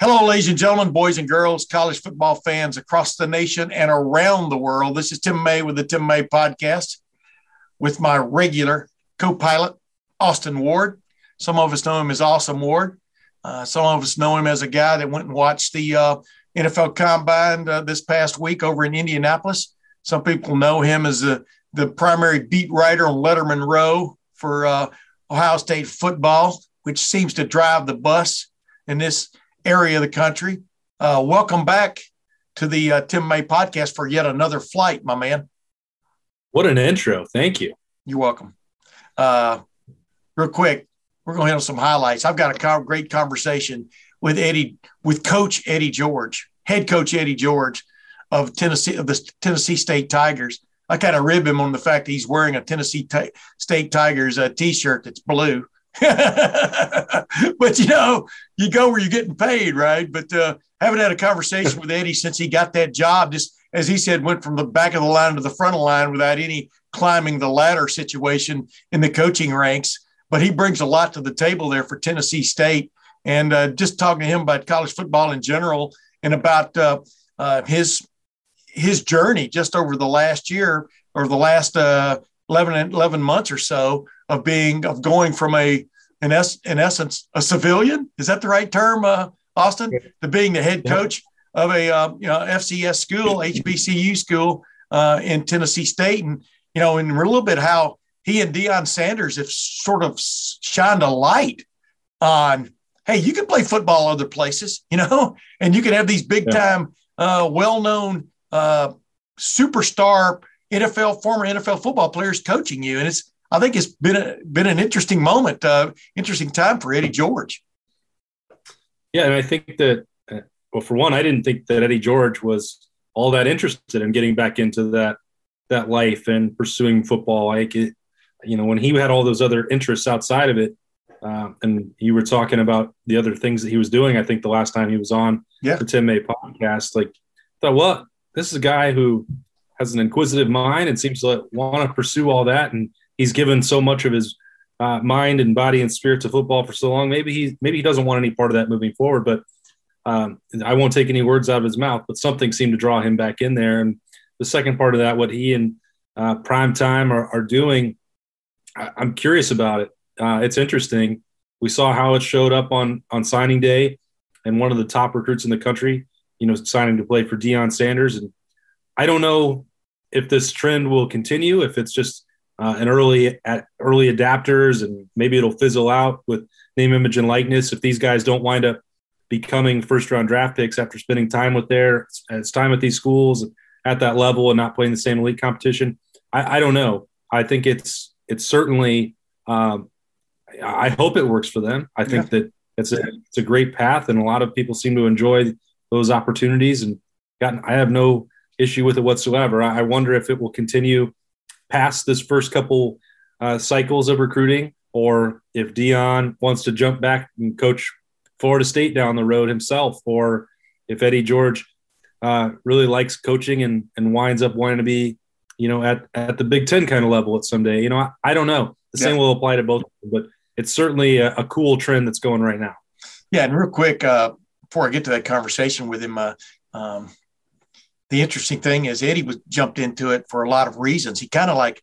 Hello, ladies and gentlemen, boys and girls, college football fans across the nation and around the world. This is Tim May with the Tim May Podcast with my regular co-pilot, Austin Ward. Some of us know him as Awesome Ward. Uh, some of us know him as a guy that went and watched the uh, NFL Combine uh, this past week over in Indianapolis. Some people know him as the, the primary beat writer on Lettermen Row for uh, Ohio State football, which seems to drive the bus in this area of the country. Uh, welcome back to the uh, Tim May podcast for yet another flight, my man. What an intro. Thank you. You're welcome. Uh, real quick, we're going to handle some highlights. I've got a co- great conversation with Eddie, with Coach Eddie George, head coach Eddie George of Tennessee, of the Tennessee State Tigers. I kind of rib him on the fact that he's wearing a Tennessee t- State Tigers uh, t-shirt that's blue. but you know, you go where you're getting paid, right? But uh, haven't had a conversation with Eddie since he got that job. Just as he said, went from the back of the line to the front of the line without any climbing the ladder situation in the coaching ranks. But he brings a lot to the table there for Tennessee State. And uh, just talking to him about college football in general and about uh, uh, his his journey just over the last year or the last uh, 11, 11 months or so of being of going from a in, es- in essence a civilian? Is that the right term uh, austin? To being the head coach of a uh, you know fcs school hbcu school uh, in tennessee state. And you know and a little bit how he and Deion sanders have sort of shined a light on hey you can play football other places you know and you can have these big time uh, well-known uh, superstar NFL former NFL football players coaching you, and it's I think it's been a, been an interesting moment, uh, interesting time for Eddie George. Yeah, and I think that uh, well, for one, I didn't think that Eddie George was all that interested in getting back into that that life and pursuing football. Like it, you know, when he had all those other interests outside of it, uh, and you were talking about the other things that he was doing. I think the last time he was on yeah. the Tim May podcast, like, thought, well, this is a guy who has an inquisitive mind and seems to want to pursue all that. And he's given so much of his uh, mind and body and spirit to football for so long. Maybe he maybe he doesn't want any part of that moving forward. But um, I won't take any words out of his mouth. But something seemed to draw him back in there. And the second part of that, what he and uh, Prime Time are, are doing, I, am curious about it. Uh, it's interesting. We saw how it showed up on on signing day, and one of the top recruits in the country, you know, signing to play for Deion Sanders. And I don't know if this trend will continue, if it's just uh, an early at early adapters and maybe it'll fizzle out with name, image, and likeness. If these guys don't wind up becoming first round draft picks after spending time with their it's time at these schools at that level and not playing the same elite competition, I, I don't know. I think it's it's certainly. Um, I hope it works for them. I think yeah. that it's a it's a great path, and a lot of people seem to enjoy those opportunities. And gotten, I have no issue with it whatsoever. I wonder if it will continue past this first couple uh, cycles of recruiting, or if Deion wants to jump back and coach Florida State down the road himself, or if Eddie George uh, really likes coaching and, and winds up wanting to be, you know, at, at the Big Ten kind of level at someday. You know, I, I don't know. The yeah. same will apply to both, but it's certainly a, a, cool trend that's going right now. Yeah, and real quick, uh, before I get to that conversation with him, uh, um, the interesting thing is Eddie was jumped into it for a lot of reasons. He kind of like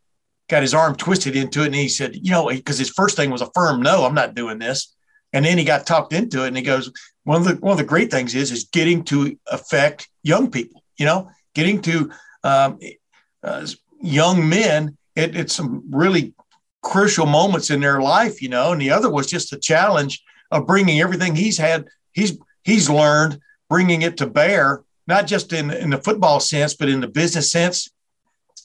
got his arm twisted into it, and he said, you know, because his first thing was a firm no, I'm not doing this. And then he got talked into it, and he goes, one of the one of the great things is is getting to affect young people. You know, getting to um, uh, young men at, at some really crucial moments in their life. You know, and the other was just the challenge of bringing everything he's had, he's he's learned, bringing it to bear not just in, in the football sense, but in the business sense,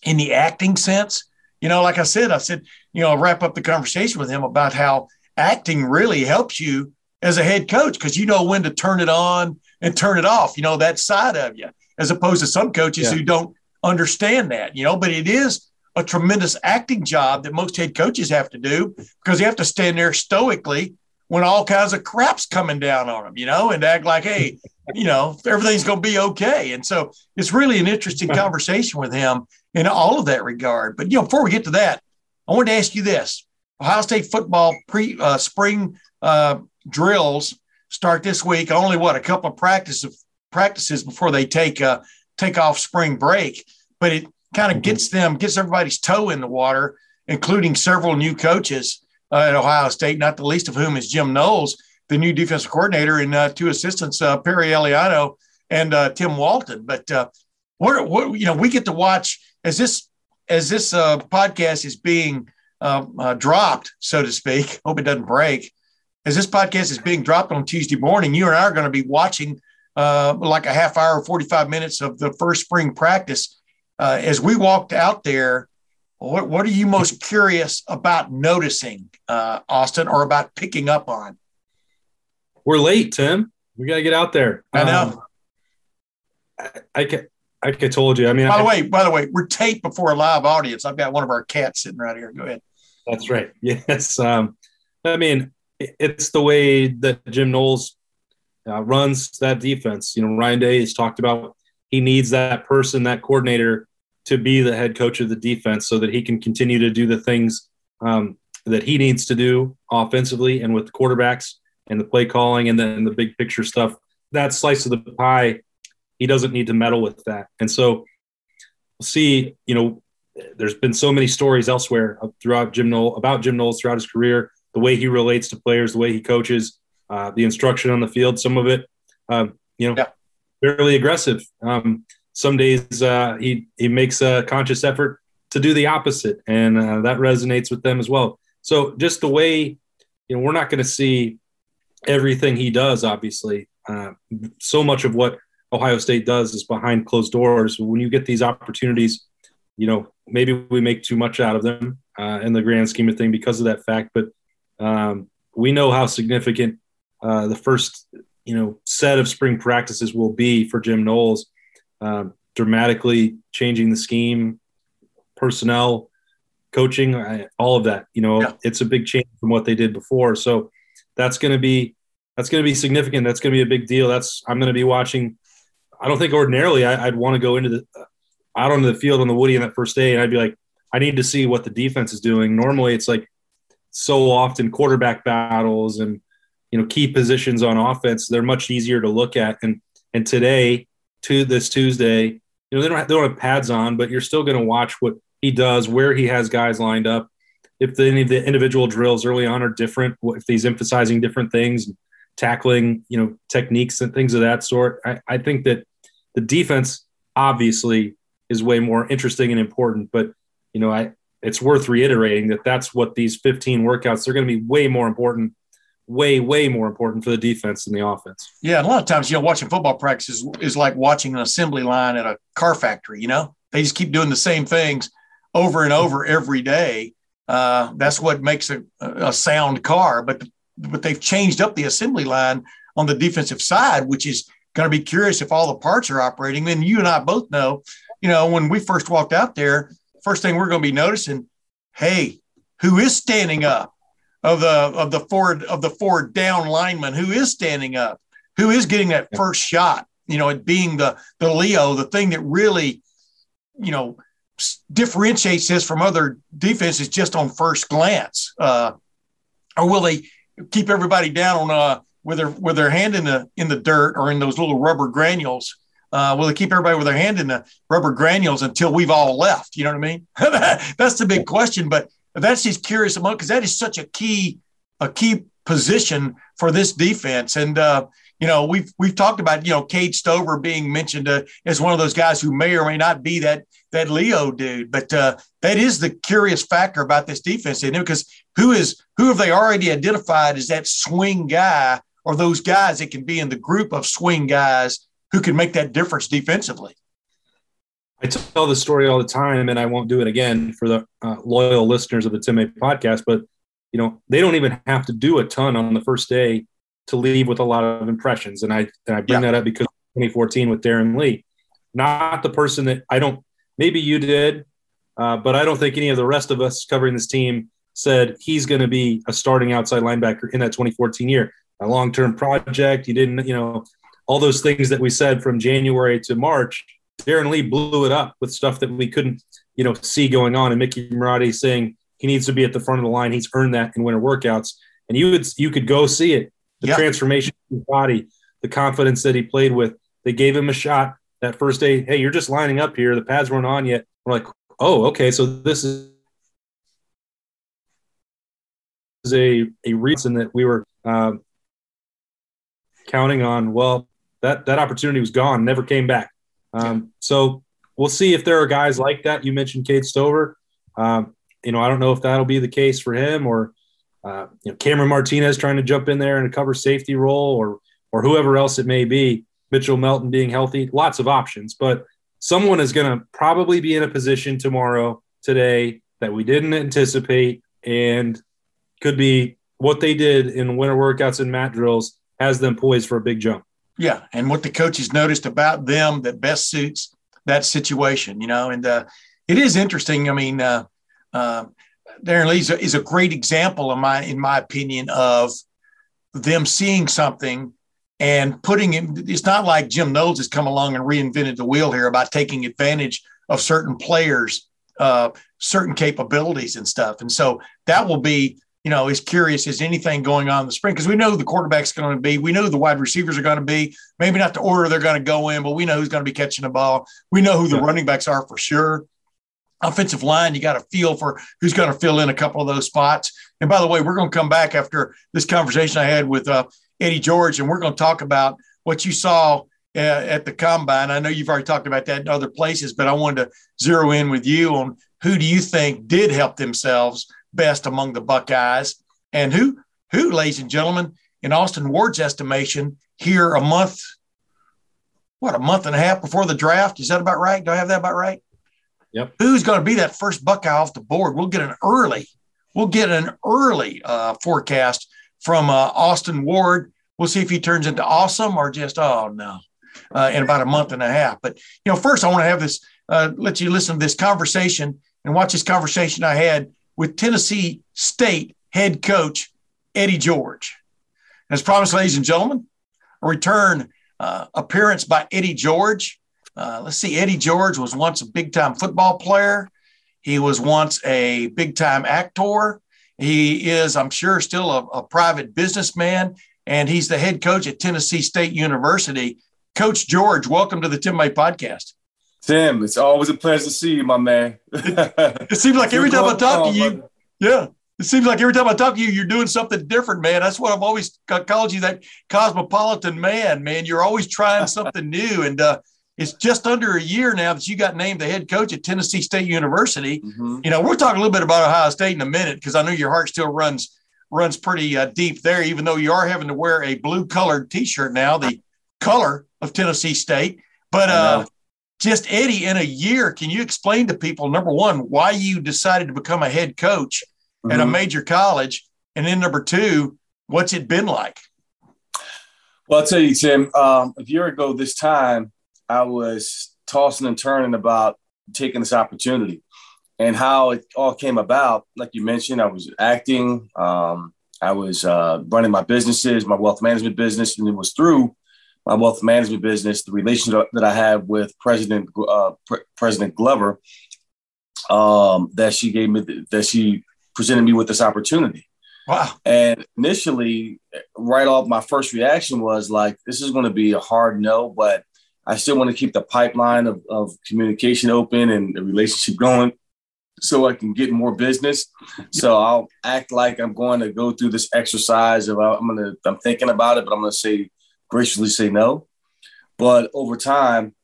in the acting sense. You know, like I said, I said, you know, I'll wrap up the conversation with him about how acting really helps you as a head coach because you know when to turn it on and turn it off. You know that side of you, as opposed to some coaches yeah. who don't understand that. You know, but it is a tremendous acting job that most head coaches have to do because you have to stand there stoically when all kinds of crap's coming down on them, you know, and act like, hey, you know, everything's going to be okay. And so it's really an interesting conversation with him in all of that regard. But, you know, before we get to that, I wanted to ask you this Ohio State football pre uh, spring uh, drills start this week. Only what a couple of practices practices before they take uh, take off spring break, but it kind of mm-hmm. gets them gets everybody's toe in the water, including several new coaches uh, at Ohio State. Not the least of whom is Jim Knowles, the new defensive coordinator, and uh, two assistants, uh, Perry Eliano and uh, Tim Walton. But uh, what, what you know, we get to watch as this as this uh, podcast is being dropped, so to speak. Hope it doesn't break as this podcast is being dropped on Tuesday morning, you and I are going to be watching uh, like a half hour, 45 minutes of the first spring practice. Uh, as we walked out there, what, what are you most curious about noticing, uh, Austin, or about picking up on? We're late, Tim. We got to get out there. I know. Um, I, I, can, I told you. I mean, by the way, by the way, we're taped before a live audience. I've got one of our cats sitting right here. Go ahead. That's right. Yes. Um, I mean, it's the way that Jim Knowles uh, runs that defense. You know, Ryan Day has talked about he needs that person, that coordinator, to be the head coach of the defense so that he can continue to do the things um, that he needs to do offensively and with the quarterbacks and the play calling and then the big picture stuff. That slice of the pie, he doesn't need to meddle with that. And so we'll see, you know, there's been so many stories elsewhere throughout Jim Knowles about Jim Knowles throughout his career the way he relates to players, the way he coaches, uh, the instruction on the field, some of it, uh, you know, yeah. fairly aggressive. Um, some days uh, he he makes a conscious effort to do the opposite, and uh, that resonates with them as well. So just the way, you know, we're not going to see everything he does. Obviously, uh, so much of what Ohio State does is behind closed doors. When you get these opportunities, you know, maybe we make too much out of them uh, in the grand scheme of thing because of that fact, but um, we know how significant uh, the first you know set of spring practices will be for Jim Knowles, um, dramatically changing the scheme, personnel, coaching, all of that. You know, yeah. it's a big change from what they did before. So that's going to be that's going to be significant. That's going to be a big deal. That's I'm going to be watching. I don't think ordinarily I, would want to go into the uh, out onto the field on the Woody on that first day, and I'd be like, I need to see what the defense is doing. Normally, it's like so often quarterback battles and you know key positions on offense they're much easier to look at and and today to this Tuesday you know they don't have, they don't have pads on but you're still going to watch what he does where he has guys lined up if the, any of the individual drills early on are different if he's emphasizing different things tackling you know techniques and things of that sort I, I think that the defense obviously is way more interesting and important but you know I it's worth reiterating that that's what these 15 workouts they're going to be way more important way way more important for the defense than the offense. Yeah a lot of times you know watching football practice is, is like watching an assembly line at a car factory you know? They just keep doing the same things over and over every day uh, that's what makes a, a sound car but but they've changed up the assembly line on the defensive side which is going to be curious if all the parts are operating then you and i both know you know when we first walked out there first thing we're going to be noticing, hey, who is standing up of the of the forward of the forward down lineman? Who is standing up? Who is getting that first shot? You know, it being the the Leo, the thing that really, you know, differentiates this from other defenses just on first glance. Uh, or will they keep everybody down on uh, with their with their hand in the in the dirt or in those little rubber granules uh, will they keep everybody with their hand in the rubber granules until we've all left? You know what I mean? that's the big question. But that's just curious about because that is such a key a key position for this defense. And uh, you know, we've we've talked about you know Cade Stover being mentioned uh, as one of those guys who may or may not be that that Leo dude. But uh, that is the curious factor about this defense, isn't it? Because who is who have they already identified as that swing guy or those guys that can be in the group of swing guys who can make that difference defensively. I tell the story all the time, and I won't do it again for the uh, loyal listeners of the Tim May podcast. But you know, they don't even have to do a ton on the first day to leave with a lot of impressions. And I and I bring yeah. that up because 2014 with Darron Lee, not the person that I don't. Maybe you did, uh, but I don't think any of the rest of us covering this team said he's going to be a starting outside linebacker in that 2014 year. A long term project. He didn't, you know, all those things that we said from January to March. Darron Lee blew it up with stuff that we couldn't, you know, see going on. And Mickey Marotti saying he needs to be at the front of the line. He's earned that in winter workouts, and you would you could go see it. The yep. transformation of his body, the confidence that he played with. They gave him a shot that first day. Hey, you're just lining up here. The pads weren't on yet. We're like, oh, okay, so this is a a reason that we were uh, counting on. Well, that that opportunity was gone, never came back. Um, so we'll see if there are guys like that. You mentioned Cade Stover. Um, you know, I don't know if that'll be the case for him or uh, you know Cameron Martinez trying to jump in there in a cover safety role or or whoever else it may be. Mitchell Melton being healthy, lots of options, but someone is going to probably be in a position tomorrow, today that we didn't anticipate, and could be what they did in winter workouts and mat drills has them poised for a big jump. Yeah, and what the coaches noticed about them that best suits that situation, you know, and uh, it is interesting. I mean, uh, uh, Darron Lee is a, is a great example, in my in my opinion, of them seeing something and putting it. It's not like Jim Knowles has come along and reinvented the wheel here about taking advantage of certain players, uh, certain capabilities and stuff. And so that will be you know, as curious as anything going on in the spring because we know the quarterback's going to be, we know the wide receivers are going to be, maybe not the order they're going to go in, but we know who's going to be catching the ball. We know who the yeah. running backs are for sure. Offensive line, you got a feel for who's going to fill in a couple of those spots. And by the way, we're going to come back after this conversation I had with uh, Eddie George, and we're going to talk about what you saw uh, at the combine. I know you've already talked about that in other places, but I wanted to zero in with you on who do you think did help themselves best among the Buckeyes. And who, who, ladies and gentlemen, in Austin Ward's estimation, here a month, what, a month and a half before the draft? Is that about right? Do I have that about right? Yep. Who's going to be that first Buckeye off the board? We'll get an early, we'll get an early uh, forecast from uh, Austin Ward. We'll see if he turns into awesome or just, oh no, uh, in about a month and a half. But, you know, first I want to have this, uh, let you listen to this conversation and watch this conversation I had with Tennessee State head coach Eddie George. As promised, ladies and gentlemen, a return uh, appearance by Eddie George. Uh, let's see, Eddie George was once a big time football player. He was once a big time actor. He is, I'm sure, still a, a private businessman, and he's the head coach at Tennessee State University. Coach George, welcome to the Tim May podcast. Tim, it's always a pleasure to see you, my man. it seems like every time I talk to you, yeah, it seems like every time I talk to you, you're doing something different, man. That's what I've always called you that cosmopolitan man, man. You're always trying something new. And uh, it's just under a year now that you got named the head coach at Tennessee State University. Mm-hmm. You know, we'll talk a little bit about Ohio State in a minute because I know your heart still runs runs pretty uh, deep there, even though you are having to wear a blue colored T-shirt now, the color of Tennessee State. But uh, just Eddie, in a year, can you explain to people number one why you decided to become a head coach mm-hmm. at a mm-hmm. major college, and then number two, what's it been like? Well, I'll tell you, Tim. Um, a year ago this time, I was tossing and turning about taking this opportunity, and how it all came about. Like you mentioned, I was acting. Um, I was uh, running my businesses, my wealth management business, and it was through my wealth management business, the relationship that I have with President uh, Pre- President Glover, um, that she gave me, that she presented me with this opportunity. Wow. And initially, right off, my first reaction was like, this is going to be a hard no, but I still want to keep the pipeline of, of communication open and the relationship going so I can get more business. So I'll act like I'm going to go through this exercise of I'm to, I'm thinking about it, but I'm to say graciously say no. But over time,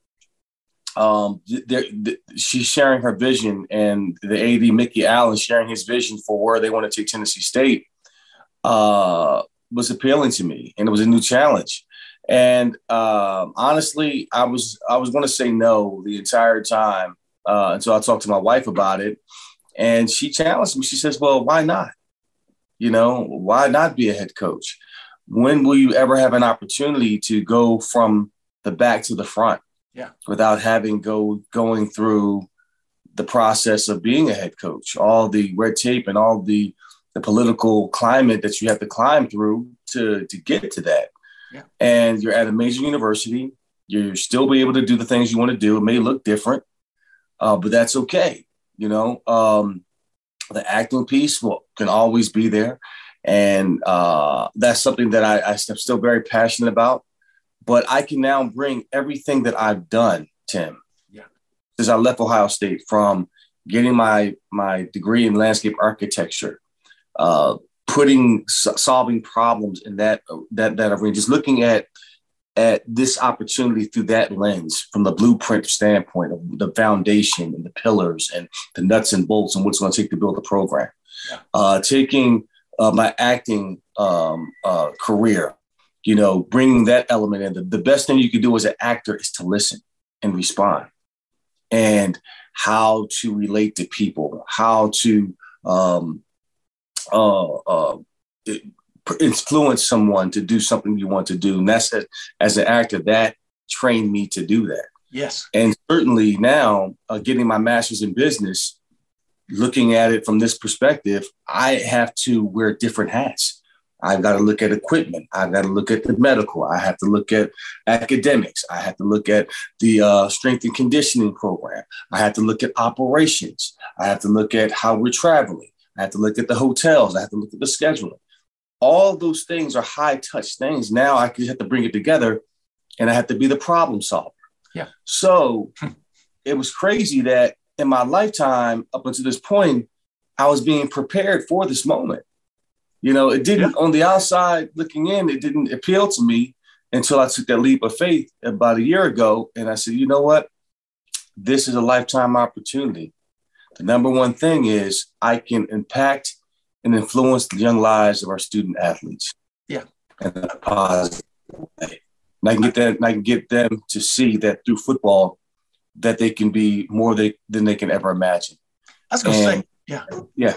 um, she's sharing her vision, and the AD Mikki Allen sharing his vision for where they want to take Tennessee State uh, was appealing to me, and it was a new challenge. And uh, honestly, I was I was going to say no the entire time uh, until I talked to my wife about it, and she challenged me. She says, "Well, why not? You know, why not be a head coach?" when will you ever have an opportunity to go from the back to the front? Yeah. Without having go going through the process of being a head coach, all the red tape and all the the political climate that you have to climb through to to get to that. Yeah. And you're at a major university, you still be able to do the things you want to do. It may look different, uh, but that's okay. You know, um, the acting piece will can always be there, and uh, that's something that I, I'm still very passionate about. But I can now bring everything that I've done, Tim, Yeah. since I left Ohio State, from getting my my degree in landscape architecture, uh, putting solving problems in that that that arena, just looking at at this opportunity through that lens from the blueprint standpoint of the foundation and the pillars and the nuts and bolts and what's going to take to build the program. Yeah. Uh, taking uh, my acting um, uh, career, you know, bringing that element in. The, the best thing you can do as an actor is to listen and respond and how to relate to people, how to um, uh, uh, influence someone to do something you want to do. And that's a, as an actor, that trained me to do that. Yes. And certainly now, uh, getting my master's in business, looking at it from this perspective, I have to wear different hats. I've got to look at equipment. I've got to look at the medical. I have to look at academics. I have to look at the uh, strength and conditioning program. I have to look at operations. I have to look at how we're traveling. I have to look at the hotels. I have to look at the scheduling all those things are high touch things. Now I just have to bring it together and I have to be the problem solver. Yeah. So it was crazy that in my lifetime, up until this point, I was being prepared for this moment. You know, it didn't yeah. on the outside looking in, it didn't appeal to me until I took that leap of faith about a year ago. And I said, you know what? This is a lifetime opportunity. The number one thing is I can impact and influence the young lives of our student athletes. Yeah. In a positive way. And I can get that, I can get them to see that through football, that they can be more they, than they can ever imagine. I was going to say, yeah. Yeah.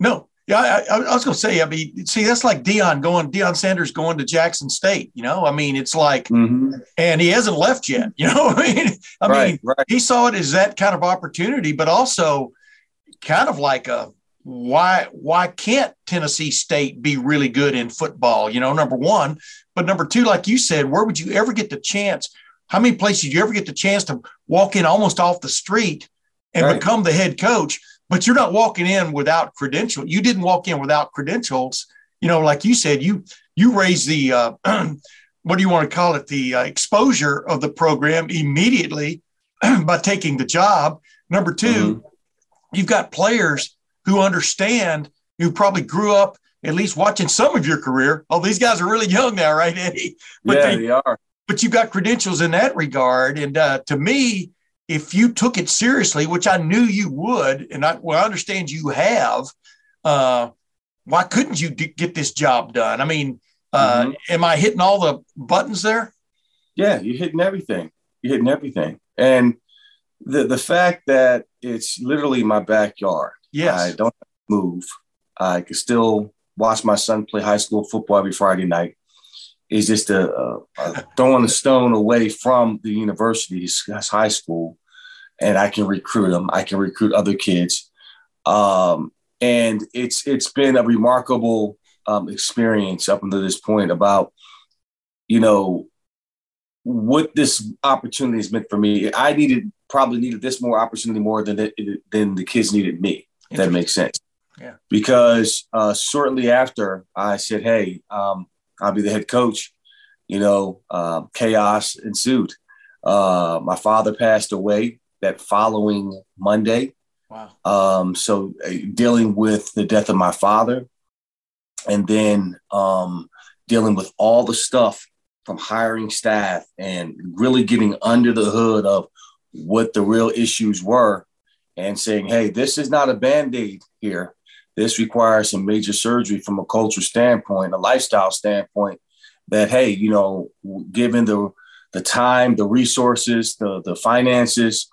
No, yeah, I, I, was going to say, I mean, see, that's like Deion going, Deion Sanders going to Jackson State. You know, I mean, it's like, mm-hmm. and he hasn't left yet. You know, I mean, I right, mean, right. he saw it as that kind of opportunity, but also kind of like a why why can't Tennessee State be really good in football? You know, number one, but number two, like you said, where would you ever get the chance? How many places did you ever get the chance to walk in almost off the street and Right. become the head coach? But you're not walking in without credentials. You didn't walk in without credentials. You know, like you said, you you raised the uh, what do you want to call it? The uh, exposure of the program immediately by taking the job. Number 2 Mhm. you've got players who understand, who probably grew up at least watching some of your career. Oh, these guys are really young now, right, Eddie? But yeah, they, they are. but you've got credentials in that regard. And uh, to me, if you took it seriously, which I knew you would, and I, well, I understand you have, uh, why couldn't you d- get this job done? I mean, uh, am I hitting all the buttons there? Yeah, you're hitting everything. You're hitting everything. And the the fact that it's literally my backyard. Yes. I don't move. I can still watch my son play high school football every Friday night. Is just a, a, a throwing a stone away from the university, his, his high school, and I can recruit them. I can recruit other kids, um, and it's it's been a remarkable um, experience up until this point about you know what this opportunity has meant for me. I needed probably needed this more opportunity more than it, than the kids needed me. If that makes sense. Yeah. Because uh, shortly after I said, "Hey, um, I'll be the head coach," you know, uh, chaos ensued. Uh, my father passed away that following Monday. Wow. Um, so uh, dealing with the death of my father, and then um, dealing with all the stuff from hiring staff and really getting under the hood of what the real issues were, and saying, "Hey, this is not a band aid here. This requires some major surgery from a culture standpoint, a lifestyle standpoint. That hey, you know, given the the time, the resources, the the finances,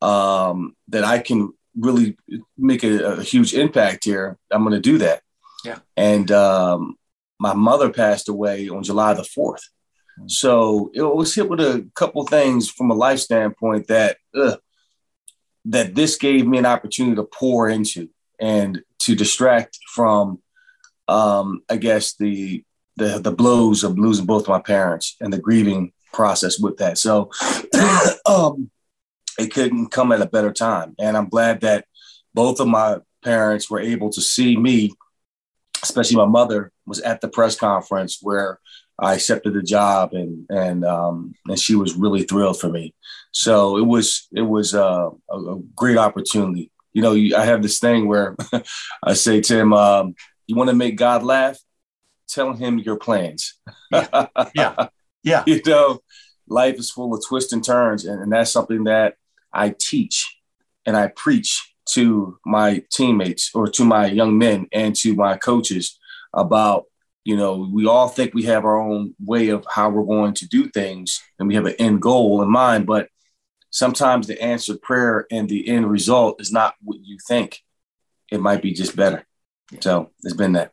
um, that I can really make a, a huge impact here. I'm going to do that. Yeah. And um, my mother passed away on July the 4th. So it was hit with a couple things from a life standpoint that ugh, that this gave me an opportunity to pour into and to distract from, um, I guess the the the blows of losing both my parents and the grieving process with that. So um, it couldn't come at a better time, and I'm glad that both of my parents were able to see me, especially my mother was at the press conference where I accepted the job and and um, and she was really thrilled for me. So it was it was uh, a, a, great opportunity. You know, I have this thing where I say to him, um, "You want to make God laugh? Tell him your plans." yeah, yeah, yeah. you know, life is full of twists and turns, and, and that's something that I teach and I preach to my teammates or to my young men and to my coaches about you know, we all think we have our own way of how we're going to do things and we have an end goal in mind, but sometimes the answered prayer and the end result is not what you think. It might be just better. So it's been that.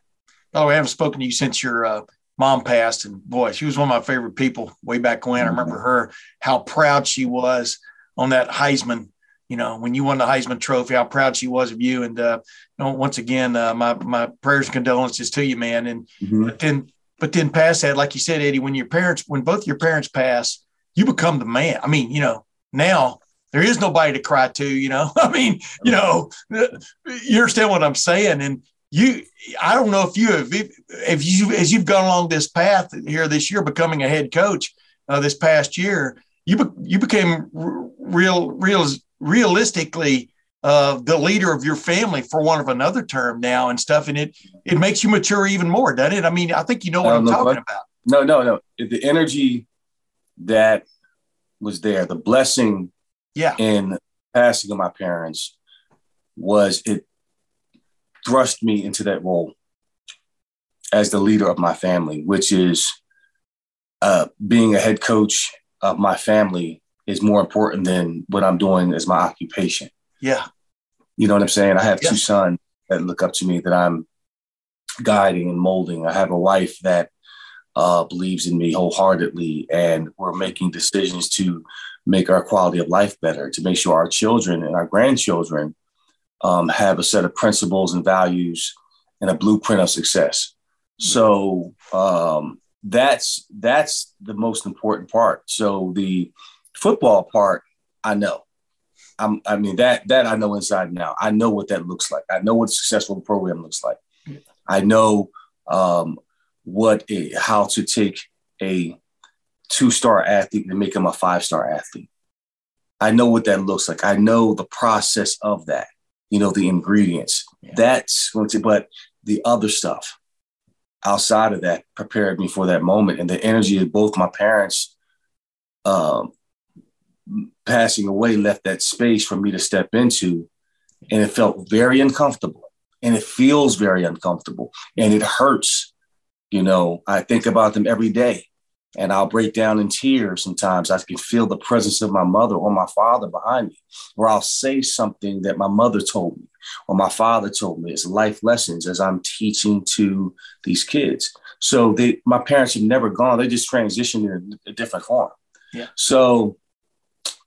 Oh, I haven't spoken to you since your uh, mom passed, and boy, she was one of my favorite people way back when. I remember her how proud she was on that Heisman you know, when you won the Heisman Trophy, how proud she was of you. And uh, you know, once again, uh, my my prayers and condolences to you, man. And mm-hmm. but then, but then past that, like you said, Eddie, when your parents, when both your parents pass, you become the man. I mean, you know, now there is nobody to cry to. You know, I mean, you know, you understand what I'm saying, and you i don't know if you have if you as you've gone along this path here this year becoming a head coach uh, this past year you you became real real realistically uh, the leader of your family for one of another term now and stuff, and it it makes you mature even more, doesn't it? I mean, I think you know what I'm talking about. No, no, no. The energy that was there, the blessing, yeah, in passing of my parents was it thrust me into that role as the leader of my family, which is uh, being a head coach of my family is more important than what I'm doing as my occupation. Yeah. You know what I'm saying? I have yeah. two sons that look up to me that I'm guiding and molding. I have a wife that uh, believes in me wholeheartedly, and we're making decisions to make our quality of life better, to make sure our children and our grandchildren um, have a set of principles and values and a blueprint of success. So um, that's that's the most important part. So the football part, I know. I'm, I mean that that I know inside now. I know what that looks like. I know what a successful program looks like. I know um, what a, how to take a two star athlete and make him a five star athlete. I know what that looks like. I know the process of that. You know the ingredients. Yeah. That's going to. But the other stuff outside of that prepared me for that moment, and the energy of both my parents um, passing away left that space for me to step into. And it felt very uncomfortable. And it feels very uncomfortable. And it hurts. You know, I think about them every day and I'll break down in tears sometimes. I can feel the presence of my mother or my father behind me, or I'll say something that my mother told me or my father told me. It's life lessons as I'm teaching to these kids. So they, my parents have never gone; they just transitioned in a, different form. Yeah. So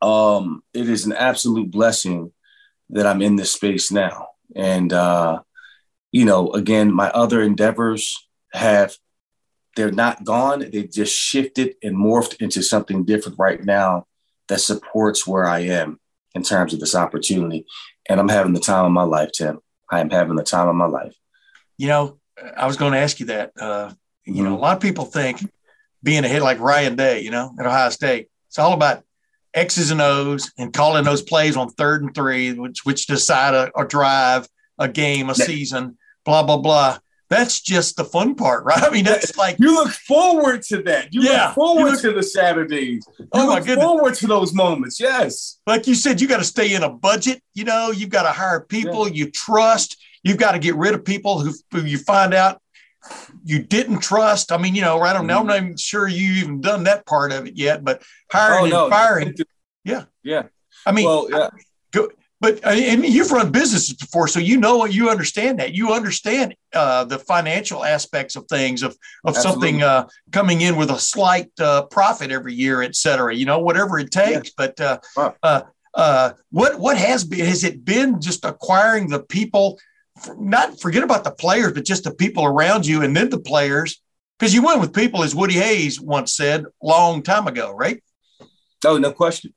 um, it is an absolute blessing that I'm in this space now. And, uh, you know, again, my other endeavors have, they're not gone. They've just shifted and morphed into something different right now that supports where I am in terms of this opportunity. And I'm having the time of my life, Tim. I am having the time of my life. You know, I was going to ask you that. Uh, you mm-hmm. know, a lot of people think being a hit like Ryan Day, you know, at Ohio State, it's all about X's and O's and calling those plays on third and three, which which decide a, a drive, a game, a season, blah blah blah. That's just the fun part, right? I mean, that's like you look forward to that. You yeah, look forward look, to the Saturdays. You oh my goodness, forward to those moments. Yes, like you said, you got to stay in a budget. You know, you've got to hire people yeah. you trust. You've got to get rid of people who, who you find out you didn't trust. I mean, you know, right? I'm, mm-hmm. I'm not even sure you even done that part of it yet, but hiring oh, no. and firing. Yeah. Yeah. I mean, well, yeah. Go, but and you've run businesses before, so you know you understand that. You understand uh, the financial aspects of things, of of Absolutely. something uh, coming in with a slight uh, profit every year, et cetera. You know, whatever it takes. But uh, wow. Uh, uh, what what has been has it been just acquiring the people? Not forget about the players, but just the people around you, and then the players, because you went with people, as Woody Hayes once said, long time ago, right? Oh, no question.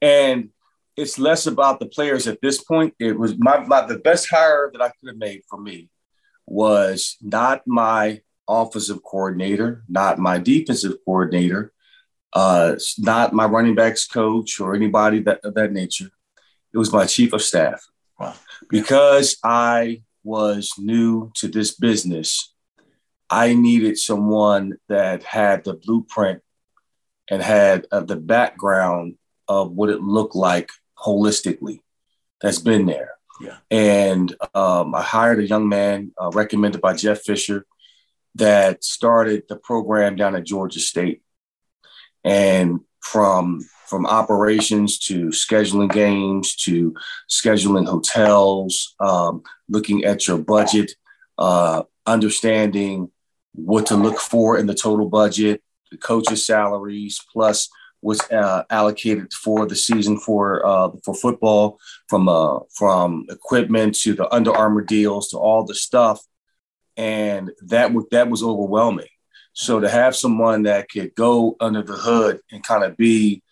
And it's less about the players at this point. It was my, my the best hire that I could have made for me was not my offensive coordinator, not my defensive coordinator, uh, not my running backs coach or anybody that of that nature. It was my chief of staff. Wow. Because I was new to this business, I needed someone that had the blueprint and had uh, the background of what it looked like holistically that's been there. Yeah. And um, I hired a young man uh, recommended by Jeff Fisher that started the program down at Georgia State. And from from operations to scheduling games to scheduling hotels, um, looking at your budget, uh, understanding what to look for in the total budget, the coaches' salaries, plus was uh, allocated for the season for uh, for football, from uh, from equipment to the Under Armour deals to all the stuff, and that w- that was overwhelming. So to have someone that could go under the hood and kind of be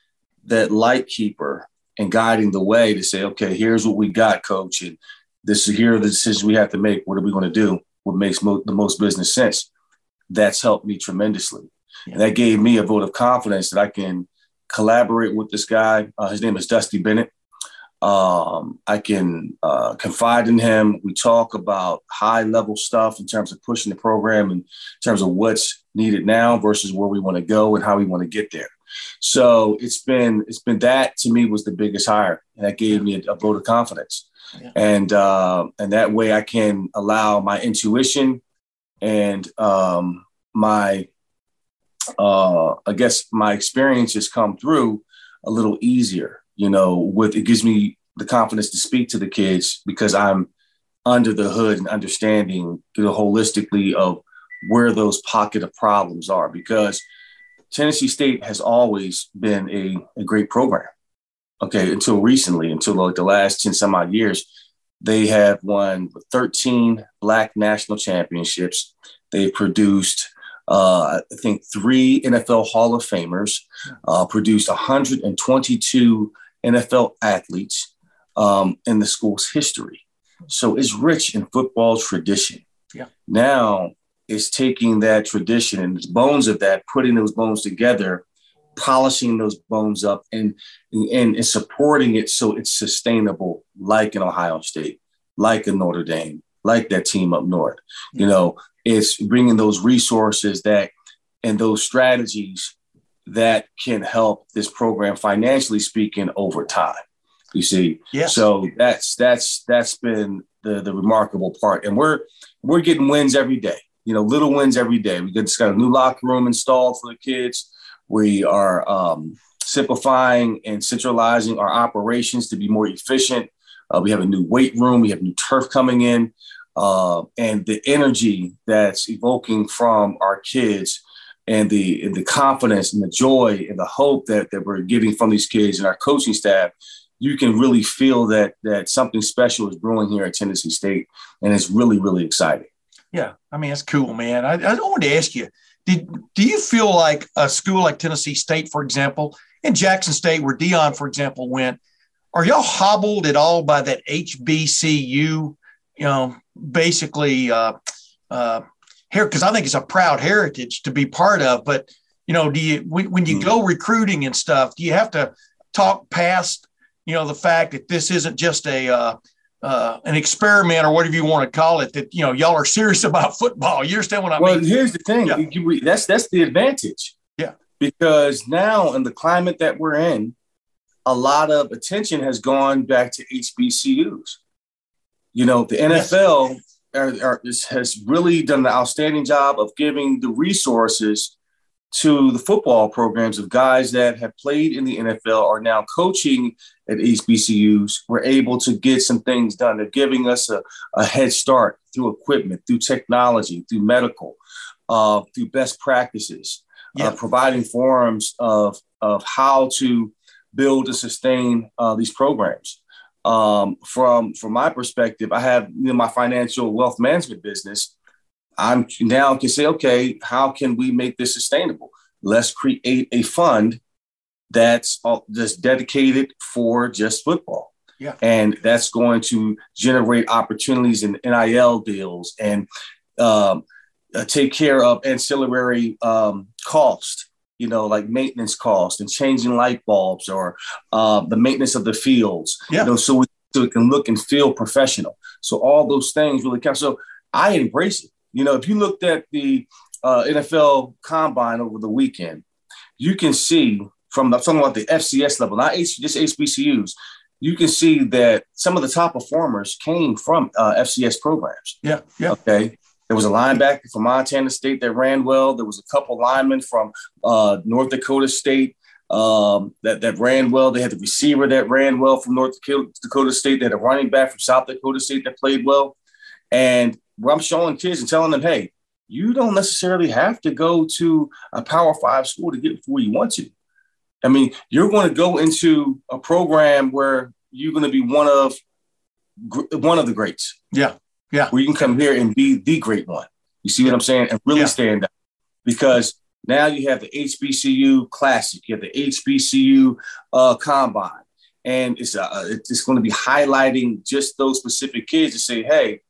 that light keeper and guiding the way to say, okay, here's what we got, coach, and this is here are the decisions we have to make. What are we going to do? What makes mo- the most business sense? That's helped me tremendously. Yeah. And that gave me a vote of confidence that I can collaborate with this guy. Uh, his name is Dusty Bennett. Um, I can uh, confide in him. We talk about high level stuff in terms of pushing the program and in terms of what's needed now versus where we want to go and how we want to get there. So it's been it's been that to me was the biggest hire, and that gave me a, a vote of confidence. Yeah. And uh, and that way I can allow my intuition and um, my uh, I guess my experiences come through a little easier. You know, with it gives me the confidence to speak to the kids because I'm under the hood and understanding you know, holistically of where those pocket of problems are. Because Tennessee State has always been a, a great program. Okay, until recently, until like the last 10 some odd years, they have won 13 Black national championships. They've produced uh, I think three NFL Hall of Famers, uh, produced 122 NFL athletes um, in the school's history. So it's rich in football tradition. Yeah. Now it's taking that tradition and the bones of that, putting those bones together, polishing those bones up, and, and, and supporting it so it's sustainable, like in Ohio State, like in Notre Dame, like that team up north. You know, it's bringing those resources that and those strategies that can help this program financially speaking over time. You see, yes. so that's that's that's been the the remarkable part, and we're we're getting wins every day. You know, little wins every day. We just got a new locker room installed for the kids. We are um, simplifying and centralizing our operations to be more efficient. Uh, we have a new weight room. We have new turf coming in uh, and the energy that's evoking from our kids and the and the confidence and the joy and the hope that, that we're getting from these kids and our coaching staff, you can really feel that that something special is brewing here at Tennessee State, and it's really really exciting. Yeah, I mean it's cool, man. I, I wanted to ask you, did do you feel like a school like Tennessee State, for example, and Jackson State, where Deion, for example, went, are y'all hobbled at all by that HBCU you know, basically uh, uh, here because I think it's a proud heritage to be part of. But you know, do you when, when you go mm-hmm. recruiting and stuff, do you have to talk past you know the fact that this isn't just a uh, uh, an experiment or whatever you want to call it? That you know y'all are serious about football. You understand what I well, mean? Well, here's the thing. Yeah. That's that's the advantage. Yeah. Because now in the climate that we're in, a lot of attention has gone back to HBCUs. You know, the NFL yes. are, are, has really done an outstanding job of giving the resources to the football programs of guys that have played in the NFL are now coaching at HBCUs. We're able to get some things done. They're giving us a, a head start through equipment, through technology, through medical, uh, through best practices, uh, yeah. uh, providing forums of, of how to build and sustain uh, these programs. Um, from from my perspective, I have you know, my financial wealth management business. I'm now can say, okay, how can we make this sustainable? Let's create a fund that's all, just dedicated for just football. Yeah. And that's going to generate opportunities in NIL deals and um, uh, take care of ancillary um, cost, you know, like maintenance cost and changing light bulbs or uh, the maintenance of the fields, yeah. you know, so, we, so it can look and feel professional. So all those things really count. So I embrace it. You know, if you looked at the uh, NFL combine over the weekend, you can see from the, talking about the FCS level, not H, just HBCUs, you can see that some of the top performers came from uh, FCS programs. Yeah, yeah. Okay. There was a linebacker from Montana State that ran well. There was a couple linemen from uh, North Dakota State um, that that ran well. They had the receiver that ran well from North Dakota State. They had a running back from South Dakota State that played well. And I'm showing kids and telling them, hey, you don't necessarily have to go to a Power Five school to get where you want to. I mean, you're going to go into a program where you're going to be one of one of the greats. Yeah, yeah. Where you can come here and be the great one. You see what I'm saying? And really yeah. stand out because now you have the HBCU Classic, you have the HBCU uh, Combine, and it's uh, it's going to be highlighting just those specific kids to say, hey,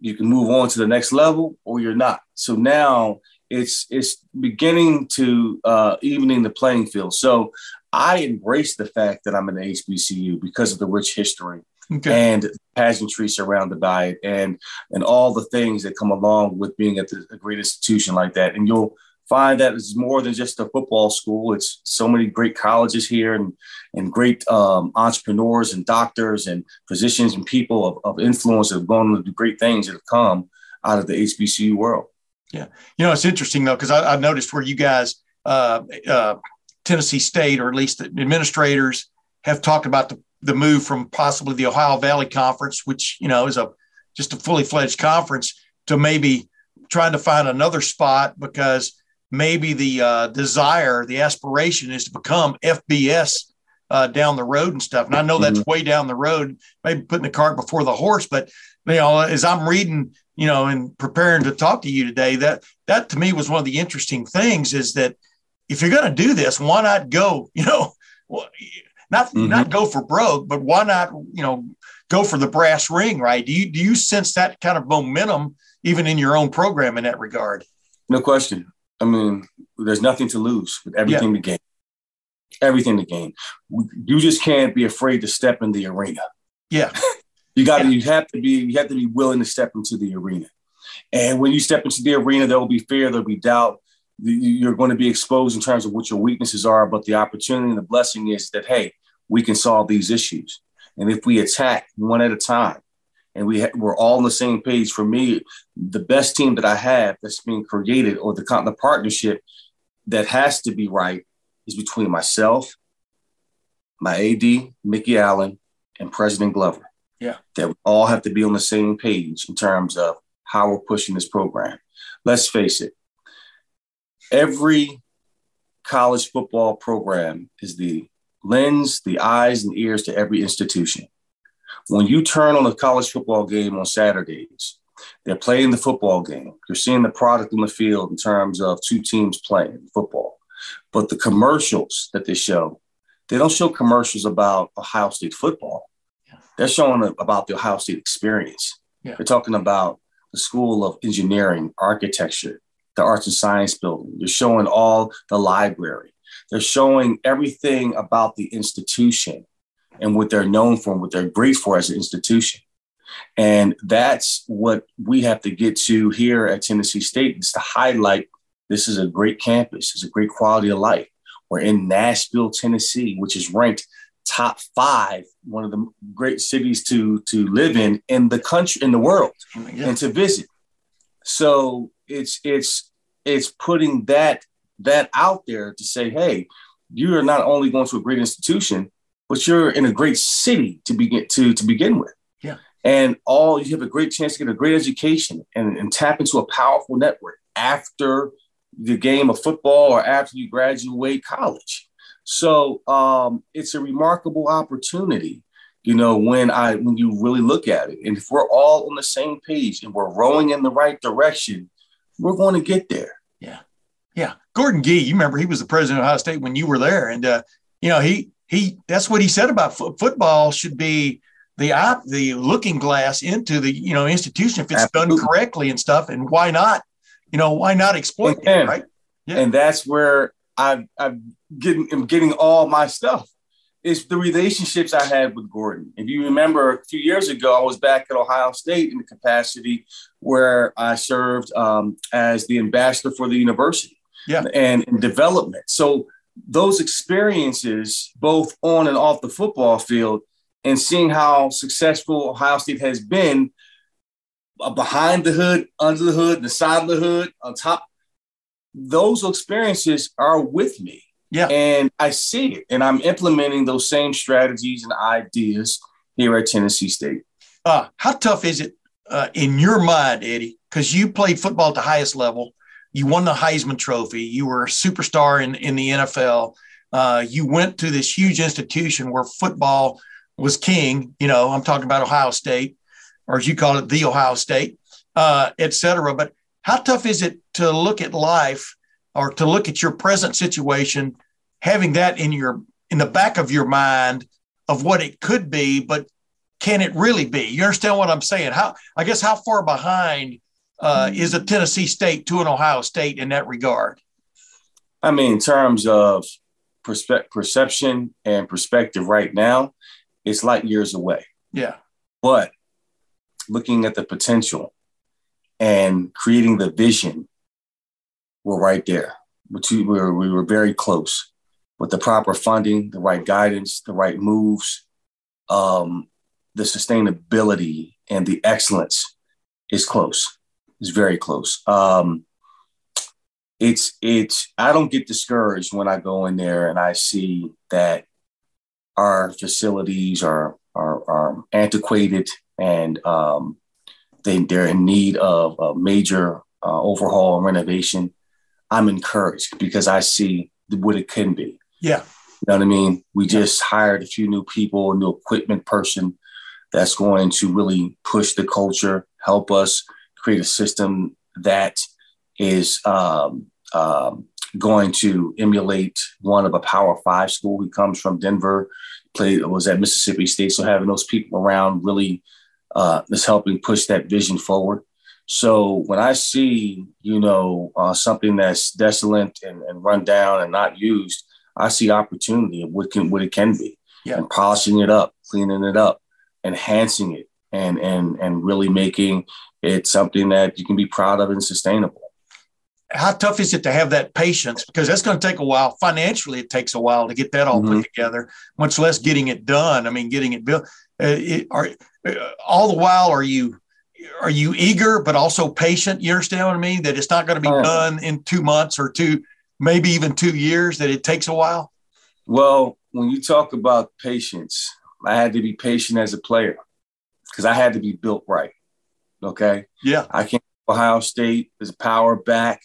you can move on to the next level or you're not. So now it's it's beginning to uh, evening the playing field. So I embrace the fact that I'm an HBCU because of the rich history okay. and pageantry surrounded by it, and and all the things that come along with being at the, a great institution like that. And you'll find that it's more than just a football school. It's so many great colleges here and and great um, entrepreneurs and doctors and physicians and people of, of influence that have gone to do great things that have come out of the HBCU world. Yeah. You know, it's interesting though, because I've noticed where you guys, uh, uh, Tennessee State, or at least the administrators, have talked about the, the move from possibly the Ohio Valley Conference, which, you know, is a just a fully fledged conference, to maybe trying to find another spot because maybe the uh, desire, the aspiration is to become FBS uh, down the road and stuff. And I know that's mm-hmm. way down the road, maybe putting the cart before the horse. But you know, as I'm reading you know, and preparing to talk to you today, that that to me was one of the interesting things is that if you're going to do this, why not go, you know, not mm-hmm. not go for broke, but why not, you know, go for the brass ring, right? Do you do you sense that kind of momentum even in your own program in that regard? No question. I mean, there's nothing to lose with everything yeah. to gain. Everything to gain. You just can't be afraid to step in the arena. Yeah. You got to, you have to be, you have to be willing to step into the arena. And when you step into the arena, there will be fear, there'll be doubt. You're going to be exposed in terms of what your weaknesses are. But the opportunity and the blessing is that, hey, we can solve these issues. And if we attack one at a time, and we ha- we're all on the same page. For me, the best team that I have that's being created, or the the partnership that has to be right, is between myself, my AD Mikki Allen, and President Glover. Yeah. That we all have to be on the same page in terms of how we're pushing this program. Let's face it, every college football program is the lens, the eyes, and ears to every institution. When you turn on a college football game on Saturdays, they're playing the football game. You're seeing the product on the field in terms of two teams playing football. But the commercials that they show, they don't show commercials about Ohio State football. They're showing about the Ohio State experience. Yeah. They're talking about the School of Engineering, Architecture, the Arts and Science Building. They're showing all the library. They're showing everything about the institution and what they're known for and what they're great for as an institution. And that's what we have to get to here at Tennessee State is to highlight this is a great campus, it's a great quality of life. We're in Nashville, Tennessee, which is ranked top five, one of the great cities to to live in in the country in the world oh yeah. and to visit. So it's it's it's putting that that out there to say, hey, you are not only going to a great institution, but you're in a great city to begin to to begin with. Yeah. And all you have a great chance to get a great education and, and tap into a powerful network after the game of football or after you graduate college. So um, it's a remarkable opportunity, you know, when I when you really look at it. And if we're all on the same page and we're rowing in the right direction, we're going to get there. Yeah. Gordon Gee, you remember he was the president of Ohio State when you were there. And, uh, you know, he, he, that's what he said about fo- football should be the eye, the looking glass into the, you know, institution if it's Absolutely. done correctly and stuff. And why not, you know, why not exploit and, it, right? Yeah. And that's where I, I'm getting, I'm getting all my stuff is the relationships I had with Gordon. If you remember a few years ago, I was back at Ohio State in the capacity where I served um, as the ambassador for the university yeah. and, and development. So those experiences, both on and off the football field, and seeing how successful Ohio State has been uh, behind the hood, under the hood, the side of the hood, on top, those experiences are with me. Yeah. And I see it. And I'm implementing those same strategies and ideas here at Tennessee State. Uh, how tough is it uh, in your mind, Eddie? Because you played football at the highest level. You won the Heisman Trophy. You were a superstar in, in the NFL. Uh, you went to this huge institution where football was king. You know, I'm talking about Ohio State, or as you call it, the Ohio State, uh, et cetera. But how tough is it to look at life or to look at your present situation, having that in your in the back of your mind of what it could be, but can it really be? You understand what I'm saying? How I guess how far behind uh, is a Tennessee State to an Ohio State in that regard? I mean, in terms of perspe- perception and perspective right now, it's light years away. Yeah. But looking at the potential and creating the vision we're right there. We were, we were very close with the proper funding, the right guidance, the right moves, um, the sustainability and the excellence is close. It's very close. Um, it's it's I don't get discouraged when I go in there and I see that our facilities are are, are antiquated and um, they they're in need of a major uh, overhaul and renovation. I'm encouraged because I see what it can be. Yeah. You know what I mean? We just hired a few new people, a new equipment person that's going to really push the culture, help us create a system that is um, um, going to emulate one of a Power Five school. He comes from Denver, played was at Mississippi State, so having those people around really uh, is helping push that vision forward. So when I see, you know, uh, something that's desolate and, and run down and not used, I see opportunity of what can what it can be, yeah. and polishing it up, cleaning it up, enhancing it, and and and really making it something that you can be proud of and sustainable. How tough is it to have that patience? Because that's going to take a while. Financially, it takes a while to get that all mm-hmm. put together. Much less getting it done. I mean, getting it built. Uh, it, are uh, all the while are you are you eager but also patient? You understand what I mean? That it's not going to be oh. done in two months or two, maybe even two years. That it takes a while. Well, when you talk about patience, I had to be patient as a player because I had to be built right. Okay. Yeah. I came to Ohio State as a power back,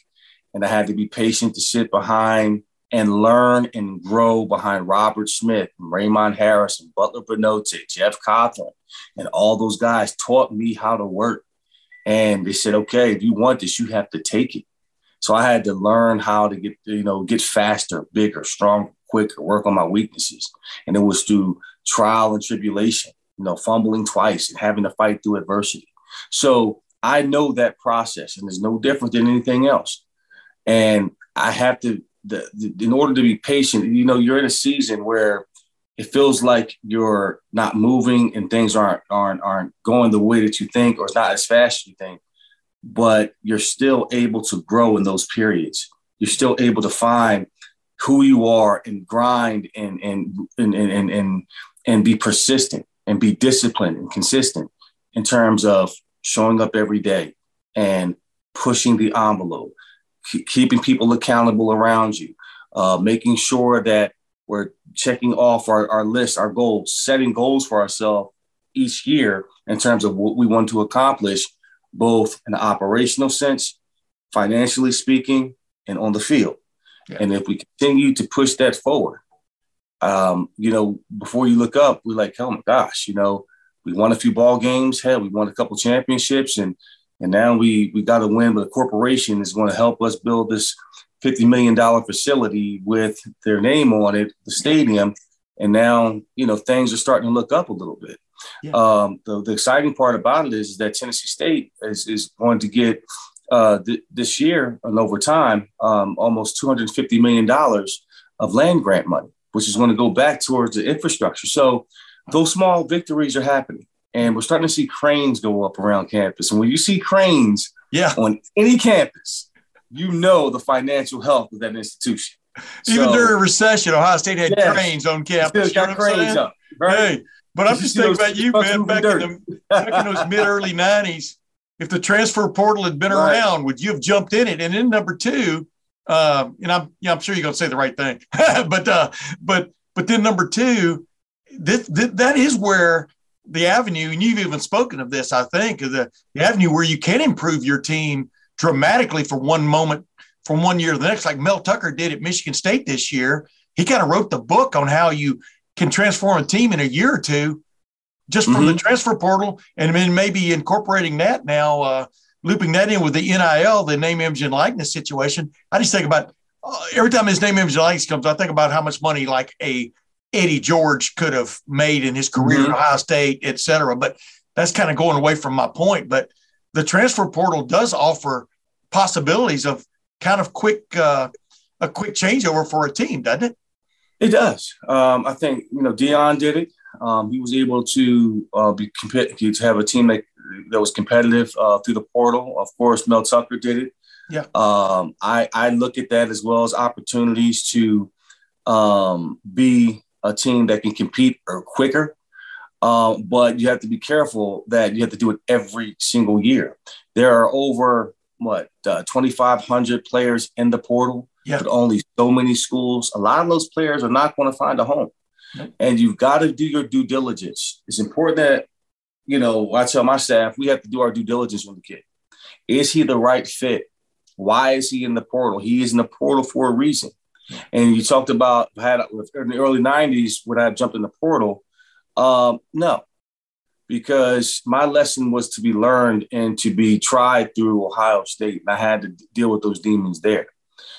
and I had to be patient to sit behind and learn and grow behind Robert Smith, Raymond Harris, and Butler By'not'e, Jeff Cothran, and all those guys taught me how to work. And they said, okay, if you want this, you have to take it. So I had to learn how to get, you know, get faster, bigger, stronger, quicker, work on my weaknesses. And it was through trial and tribulation, you know, fumbling twice and having to fight through adversity. So I know that process and it's no different than anything else. And I have to the, the, in order to be patient, you know, you're in a season where it feels like you're not moving and things aren't aren't aren't going the way that you think or it's not as fast as you think, but you're still able to grow in those periods. You're still able to find who you are and grind and and and and and, and be persistent and be disciplined and consistent in terms of showing up every day and pushing the envelope keeping people accountable around you, uh, making sure that we're checking off our, our list, our goals, setting goals for ourselves each year in terms of what we want to accomplish, both in an operational sense, financially speaking, and on the field. Yeah. And if we continue to push that forward, um, you know, before you look up, we're like, oh my gosh, you know, we won a few ball games. Hell, we won a couple championships, and and now we we got to win. But a corporation is going to help us build this fifty million dollar facility with their name on it, the stadium, and now you know things are starting to look up a little bit. Yeah. Um, the, the exciting part about it is that Tennessee State is, is going to get uh, th- this year and over time um, almost $250 million of land grant money, which is going to go back towards the infrastructure. So those small victories are happening. And we're starting to see cranes go up around campus. And when you see cranes yeah. on any campus, you know the financial health of that institution. Even so, during a recession, Ohio State had yes, cranes on campus. Still got cranes up, right? Hey, but I'm just thinking about you, man, back in, the, back in those mid early 90s. If the transfer portal had been right. around, would you have jumped in it? And then number two, uh, and I'm, yeah, I'm sure you're going to say the right thing, but, uh, but, but then number two, this, this, that is where the avenue, and you've even spoken of this, I think, the, the avenue where you can improve your team dramatically for one moment from one year to the next, like Mel Tucker did at Michigan State this year. He kind of wrote the book on how you can transform a team in a year or two just from mm-hmm. the transfer portal and then maybe incorporating that now, uh, looping that in with the NIL, the name, image, and likeness situation. I just think about uh, every time his name, image, and likeness comes, I think about how much money like a Eddie George could have made in his career mm-hmm. at Ohio State, et cetera. But that's kind of going away from my point. But the transfer portal does offer possibilities of kind of quick, uh, a quick changeover for a team, doesn't it? It does. Um, I think you know Deion did it. Um, he was able to uh, be to have a team that that was competitive uh, through the portal. Of course, Mel Tucker did it. Yeah. Um, I I look at that as well as opportunities to um, be a team that can compete or quicker. Um, but you have to be careful that you have to do it every single year. There are over what uh, 2,500 players in the portal, yeah. but only so many schools. A lot of those players are not going to find a home, and you've got to do your due diligence. It's important that you know. I tell my staff we have to do our due diligence with the kid. Is he the right fit? Why is he in the portal? He is in the portal for a reason. And you talked about had in the early '90s when I jumped in the portal. Um, no, because my lesson was to be learned and to be tried through Ohio State, and I had to deal with those demons there.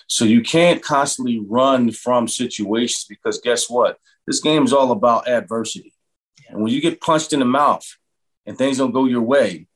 So you can't constantly run from situations because guess what? This game is all about adversity. And when you get punched in the mouth and things don't go your way,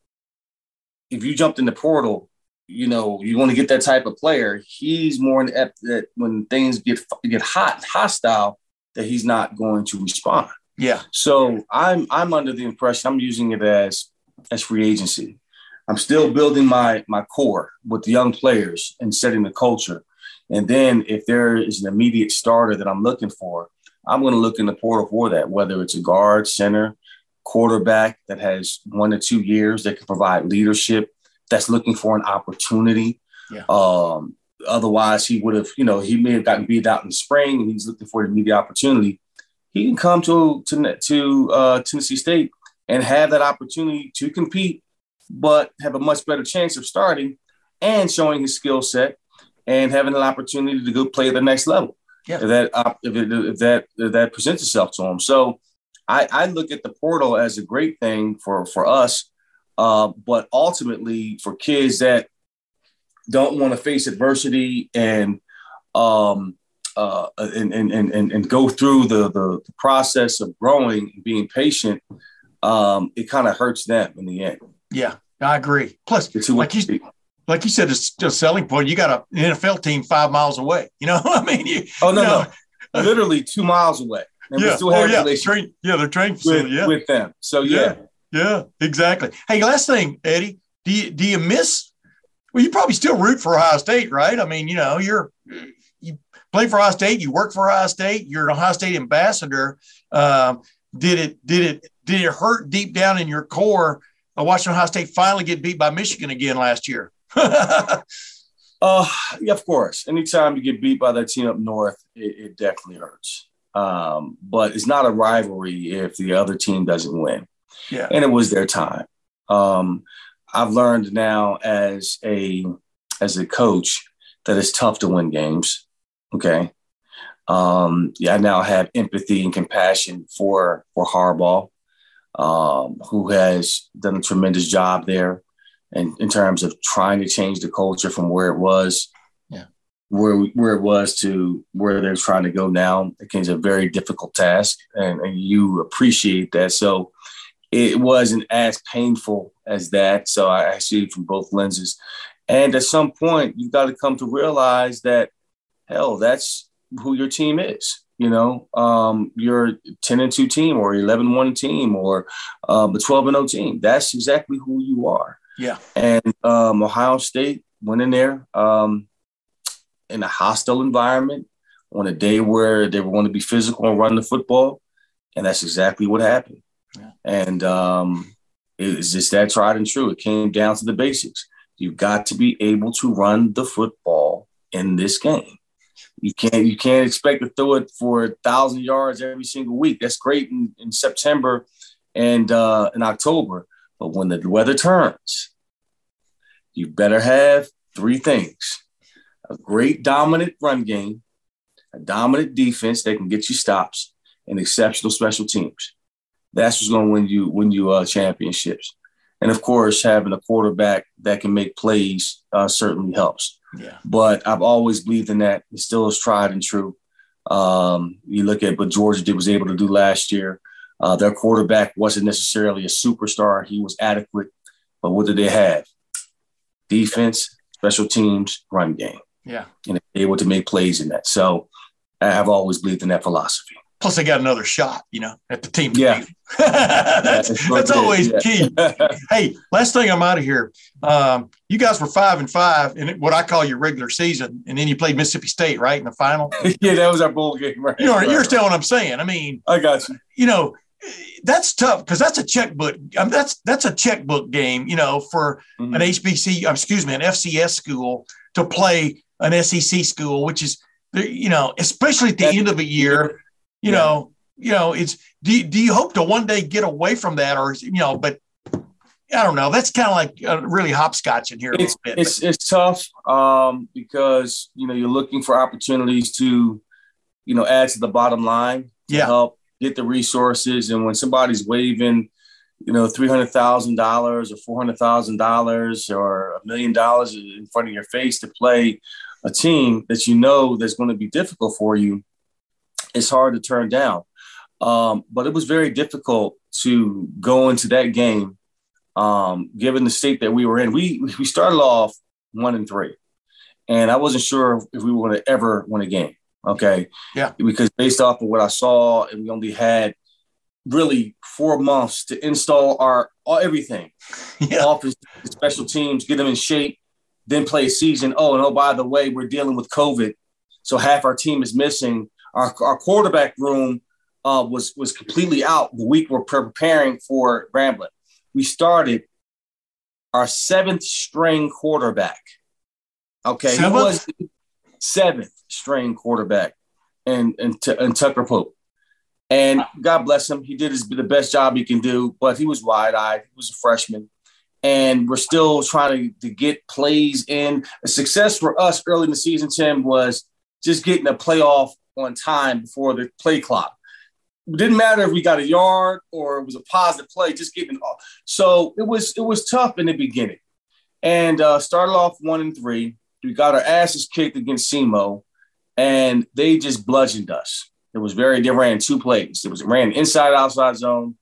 if you jumped in the portal, you know, you want to get that type of player. He's more apt that when things get get hot, hostile, that he's not going to respond. Yeah. So I'm I'm under the impression I'm using it as as free agency. I'm still building my my core with the young players and setting the culture. And then if there is an immediate starter that I'm looking for, I'm going to look in the portal for that, whether it's a guard, center, quarterback that has one to two years that can provide leadership, that's looking for an opportunity. Yeah. Um, otherwise, he would have, you know, he may have gotten beat out in the spring and he's looking for an immediate opportunity. He can come to to, to uh, Tennessee State and have that opportunity to compete, but have a much better chance of starting and showing his skill set and having an opportunity to go play at the next level. Yeah. If that if, it, if that if that presents itself to him. So I, I look at the portal as a great thing for for us uh, but ultimately, for kids that don't want to face adversity and um, uh, and, and, and, and go through the, the, process of growing and being patient, um, it kind of hurts them in the end. Yeah, I agree. Plus, like you, like you said, it's a selling point. You got an NFL team five miles away. You know, I mean, you, oh no, you know, no, literally two miles away. And yeah, oh, yeah. Train, yeah, they're trained with, yeah. with them. So yeah. yeah. Yeah, exactly. Hey, last thing, Eddie, do you, do you miss? Well, you probably still root for Ohio State, right? I mean, you know, you're you play for Ohio State, you work for Ohio State, you're an Ohio State ambassador. Um, did it did it did it hurt deep down in your core uh, watching Ohio State finally get beat by Michigan again last year? Uh, yeah, of course. Anytime you get beat by that team up north, it, it definitely hurts. Um, but it's not a rivalry if the other team doesn't win. Yeah. And it was their time. Um, I've learned now as a as a coach that it's tough to win games. Okay. Um, yeah, I now have empathy and compassion for for Harbaugh, um, who has done a tremendous job there, and in terms of trying to change the culture from where it was, where where it was to where they're trying to go now. It's a very difficult task, and, and you appreciate that. So it wasn't as painful as that. So I, I see it from both lenses. And at some point, you've got to come to realize that, hell, that's who your team is. You know, um, you're 10 and 2 team or 11 1 team or um, a 12 and 0 team. That's exactly who you are. Yeah. And um, Ohio State went in there um, in a hostile environment on a day where they were going to be physical and run the football. And that's exactly what happened. Yeah. And um, it's just that tried and true. It came down to the basics. You've got to be able to run the football in this game. You can't you can't expect to throw it for a thousand yards every single week. That's great in, in September and uh, in October, but when the weather turns, you better have three things: a great dominant run game, a dominant defense that can get you stops, and exceptional special teams. That's what's going to win you win you uh, championships. And of course, having a quarterback that can make plays uh, certainly helps. Yeah. But I've always believed in that. It still is tried and true. Um, you look at what Georgia did was able to do last year. Uh, their quarterback wasn't necessarily a superstar; he was adequate. But what did they have? Defense, special teams, run game. Yeah, and able to make plays in that. So I've always believed in that philosophy. Plus, they got another shot, you know, at the team. Yeah. that's that's always yeah. key. hey, last thing I'm out of here. Um, you guys were five and five in what I call your regular season, and then you played Mississippi State, right, in the final. yeah, that was our bowl game, right? You know, right. you understand what I'm saying? I mean, I got you. You know, that's tough because that's a checkbook. I mean, that's that's a checkbook game, you know, for mm-hmm. an HBC, excuse me, an FCS school to play an SEC school, which is, you know, especially at the end of a year you yeah. know, you know, it's do, do you hope to one day get away from that or you know, but I don't know. That's kind of like uh, really hopscotch in here. It's, bit, it's, it's tough um, because, you know, you're looking for opportunities to, you know, add to the bottom line to yeah. help get the resources. And when somebody's waving, you know, $300,000 or $400,000 or a million dollars in front of your face to play a team that you know that's going to be difficult for you, it's hard to turn down. Um, but it was very difficult to go into that game, um, given the state that we were in. We we started off one and three, and I wasn't sure if we were going to ever win a game. Okay, yeah, because based off of what I saw, and we only had really four months to install our all, everything, yeah. office, special teams, get them in shape, then play a season. Oh, and oh, by the way, we're dealing with COVID, so half our team is missing our, our quarterback room uh, was was completely out the week we're preparing for Grambling. We started our seventh string quarterback. Okay, seventh? he was seventh string quarterback, and and, and Tucker Pope. And God bless him, he did his the best job he can do, but he was wide eyed. He was a freshman, and we're still trying to, to get plays in. A success for us early in the season, Tim, was just getting a playoff on time before the play clock. It didn't matter if we got a yard or it was a positive play, just getting off. So it was it was tough in the beginning, and uh, started off one and three. We got our asses kicked against SEMO, and they just bludgeoned us. It was very. They ran two plays. It was ran inside outside zone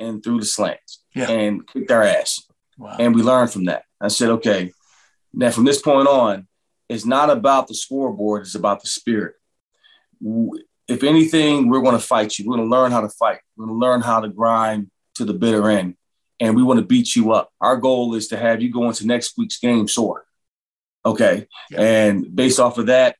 and through the slants yeah. and kicked our ass. Wow. And we learned from that. I said, okay, now from this point on, it's not about the scoreboard; it's about the spirit if anything, we're going to fight you. We're going to learn how to fight. We're going to learn how to grind to the bitter end, and we want to beat you up. Our goal is to have you go into next week's game sore. Okay, yeah. and based off of that,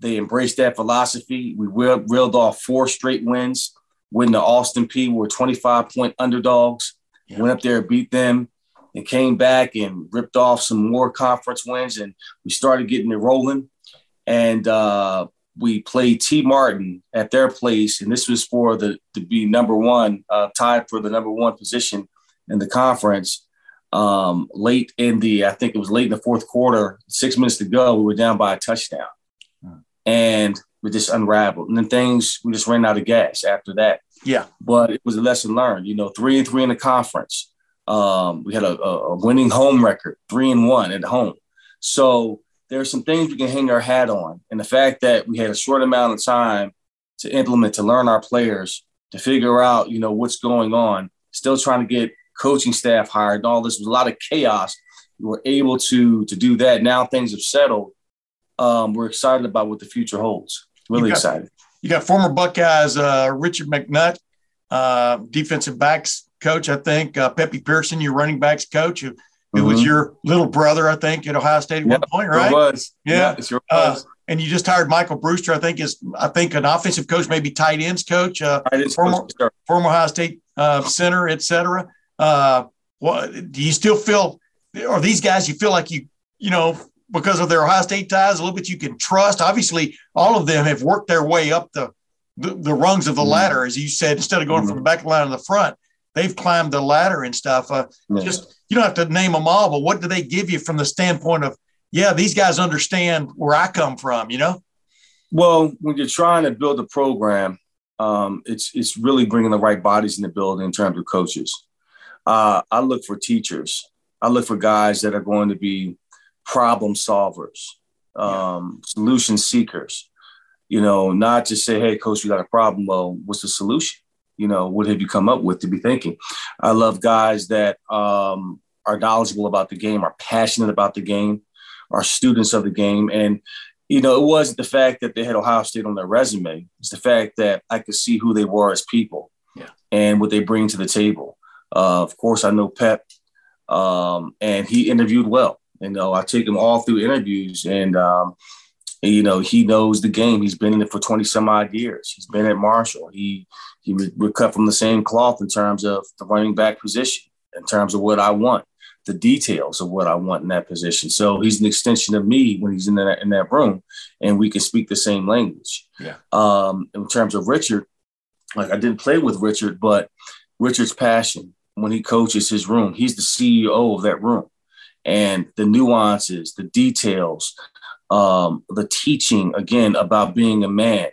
they embraced that philosophy. We reeled off four straight wins. When the Austin Peay were 25 point underdogs, yeah. went up there, beat them, and came back and ripped off some more conference wins, and we started getting it rolling. And uh, we played T Martin at their place, and this was for the to be number one, uh, tied for the number one position in the conference. Um, late in the, I think it was late in the fourth quarter, six minutes to go, we were down by a touchdown, hmm. and we just unraveled. And then things we just ran out of gas after that. Yeah, but it was a lesson learned. You know, three and three in the conference. Um, we had a, a winning home record, three and one at home. So there are some things we can hang our hat on. And the fact that we had a short amount of time to implement, to learn our players, to figure out, you know, what's going on, still trying to get coaching staff hired and all this was a lot of chaos. We were able to to do that. Now things have settled. Um, we're excited about what the future holds. Really you got, excited. You got former Buckeyes uh, Richard McNutt, uh, defensive backs coach, I think. Uh, Pepe Pearson, your running backs coach, who, who mm-hmm. was your little brother, I think, at Ohio State at one point, right? It was. Yeah. yeah uh, and you just hired Michael Brewster, I think is I think an offensive coach, maybe tight ends coach, uh, former, former Ohio State uh, center, et cetera. Uh, what do you still feel? Are these guys you feel like you you know because of their Ohio State ties a little bit you can trust? Obviously, all of them have worked their way up the the, the rungs of the mm-hmm. ladder, as you said, instead of going mm-hmm. from the back line to the front they've climbed the ladder and stuff. Uh, yeah. Just you don't have to name them all, but what do they give you from the standpoint of, yeah, these guys understand where I come from, you know? Well, when you're trying to build a program, um, it's it's really bringing the right bodies in the building in terms of coaches. Uh, I look for teachers. I look for guys that are going to be problem solvers, um, yeah. solution seekers. You know, not just say, "Hey, coach, we got a problem." Well, what's the solution? You know, what have you come up with to be thinking? I love guys that um, are knowledgeable about the game, are passionate about the game, are students of the game. And, you know, it wasn't the fact that they had Ohio State on their resume, it's the fact that I could see who they were as people yeah. and what they bring to the table. Uh, of course, I know Pep, um, and he interviewed well. You know, I take him all through interviews, and um, you know, he knows the game. He's been in it for 20 some odd years. He's been at Marshall. He he we're cut from the same cloth in terms of the running back position, in terms of what I want, the details of what I want in that position. So he's an extension of me when he's in that in that room, and we can speak the same language. Yeah. Um, in terms of Richard, like I didn't play with Richard, but Richard's passion when he coaches his room, he's the CEO of that room, and the nuances, the details, um, the teaching again about being a man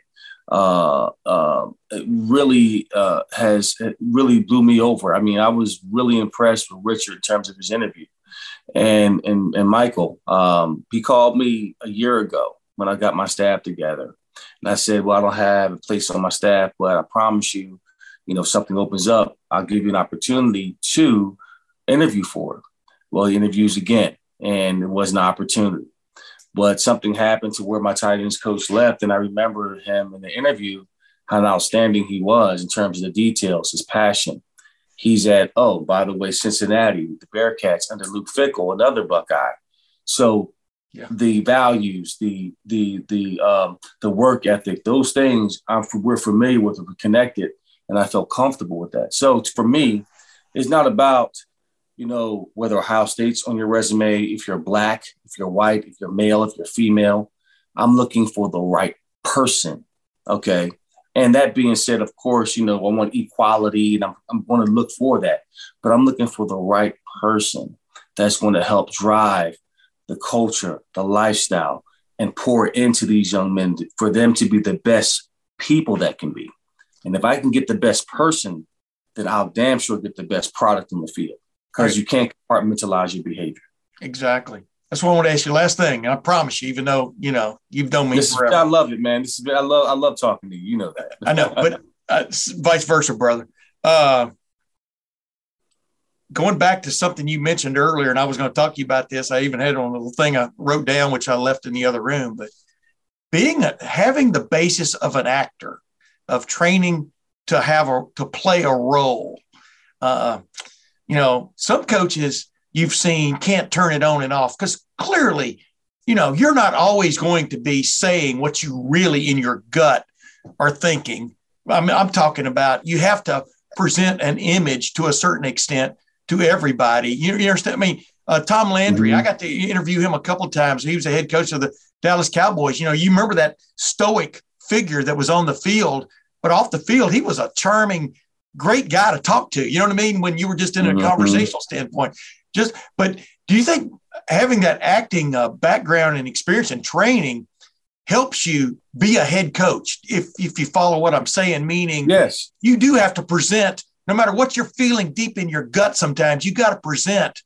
uh, uh, really uh, has really blew me over. I mean, I was really impressed with Richard in terms of his interview, and and and Michael. Um, he called me a year ago when I got my staff together, and I said, "Well, I don't have a place on my staff, but I promise you, you know, if something opens up, I'll give you an opportunity to interview for it." Well, he interviews again, and it was an opportunity. But something happened to where my tight ends coach left, and I remember him in the interview how outstanding he was in terms of the details, his passion. He's at oh, by the way, Cincinnati, the Bearcats under Luke Fickell, another Buckeye. So yeah. the values, the the the um, the work ethic, those things I'm, we're familiar with, we're connected, and I felt comfortable with that. So for me, it's not about you know, whether Ohio State's on your resume, if you're black, if you're white, if you're male, if you're female. I'm looking for the right person. Okay. And that being said, of course, you know, I want equality and I'm, I'm going to look for that, but I'm looking for the right person that's going to help drive the culture, the lifestyle, and pour into these young men for them to be the best people that can be. And if I can get the best person, then I'll damn sure get the best product in the field because you can't compartmentalize your behavior. Exactly. That's what I want to ask you. Last thing, I promise you, even though you know you've known me this forever. I love it, man. This is I love I love talking to you. You know that. I know, but uh, vice versa, brother. Uh, going back to something you mentioned earlier, and I was going to talk to you about this. I even had on a little thing I wrote down, which I left in the other room. But being a, having the basis of an actor, of training to have a to play a role. Uh, you know, some coaches you've seen can't turn it on and off because clearly, you know, you're not always going to be saying what you really in your gut are thinking. I mean, I'm talking about you have to present an image to a certain extent to everybody. You, you understand? I mean, uh, Tom Landry, mm-hmm. I got to interview him a couple of times. He was the head coach of the Dallas Cowboys. You know, you remember that stoic figure that was on the field, but off the field, he was a charming, great guy to talk to. You know what I mean? When you were just in a mm-hmm. conversational standpoint, just, but do you think having that acting uh, background and experience and training helps you be a head coach? If, if you follow what I'm saying, meaning, yes, you do have to present no matter what you're feeling deep in your gut sometimes you got to present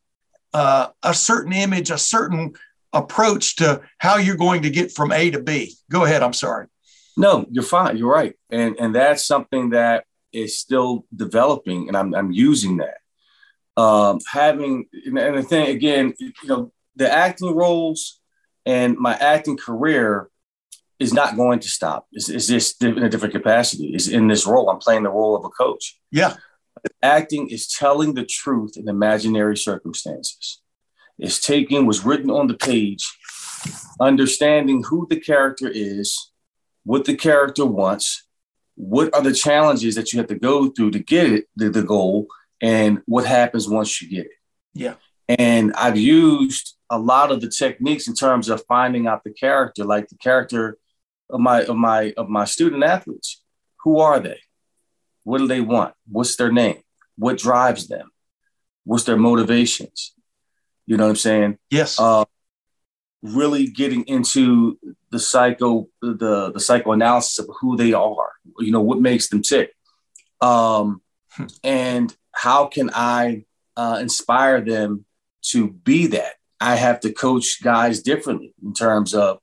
uh, a certain image, a certain approach to how you're going to get from A to B. Go ahead. I'm sorry. No, you're fine. You're right, and and that's something that is still developing, and I'm I'm using that. Um, having and the thing again, you know, the acting roles and my acting career is not going to stop. Is it's just in a different capacity. Is in this role. I'm playing the role of a coach. Yeah. Acting is telling the truth in imaginary circumstances. It's taking what's written on the page, understanding who the character is, what the character wants, what are the challenges that you have to go through to get it, the, the goal, and what happens once you get it. Yeah. And I've used a lot of the techniques in terms of finding out the character, like the character of my of my of my student athletes. Who are they? What do they want? What's their name? What drives them? What's their motivations? You know what I'm saying? Yes. Uh, really getting into the psycho the the psychoanalysis of who they are. You know what makes them tick, um, hmm. and how can I uh, inspire them to be that? I have to coach guys differently in terms of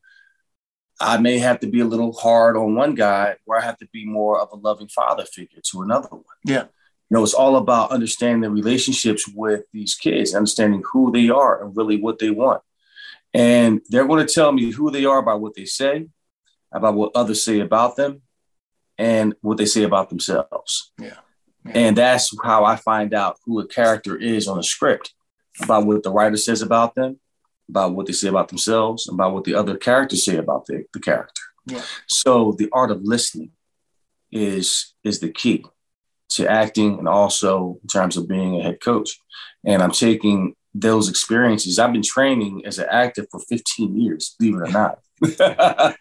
I may have to be a little hard on one guy where I have to be more of a loving father figure to another one. Yeah. You know, it's all about understanding the relationships with these kids, understanding who they are and really what they want. And they're going to tell me who they are by what they say, about what others say about them, and what they say about themselves. Yeah. yeah. And that's how I find out who a character is on a script about what the writer says about them about what they say about themselves, about what the other characters say about the, the character. Yeah. So the art of listening is is the key to acting and also in terms of being a head coach. And I'm taking those experiences. I've been training as an actor for 15 years, believe it or not.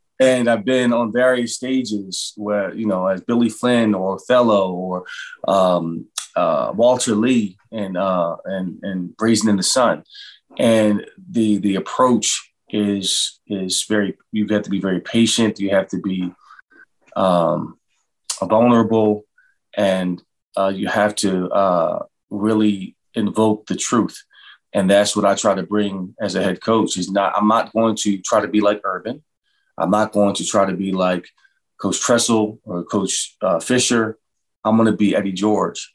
and I've been on various stages where, you know, as Billy Flynn or Othello or um, uh, Walter Lee and uh, and and Raisin in the Sun and the the approach is is very you have got to be very patient you have to be um, vulnerable and uh, you have to uh, really invoke the truth and that's what i try to bring as a head coach is not i'm not going to try to be like urban i'm not going to try to be like coach tressel or coach uh, fisher i'm going to be eddie george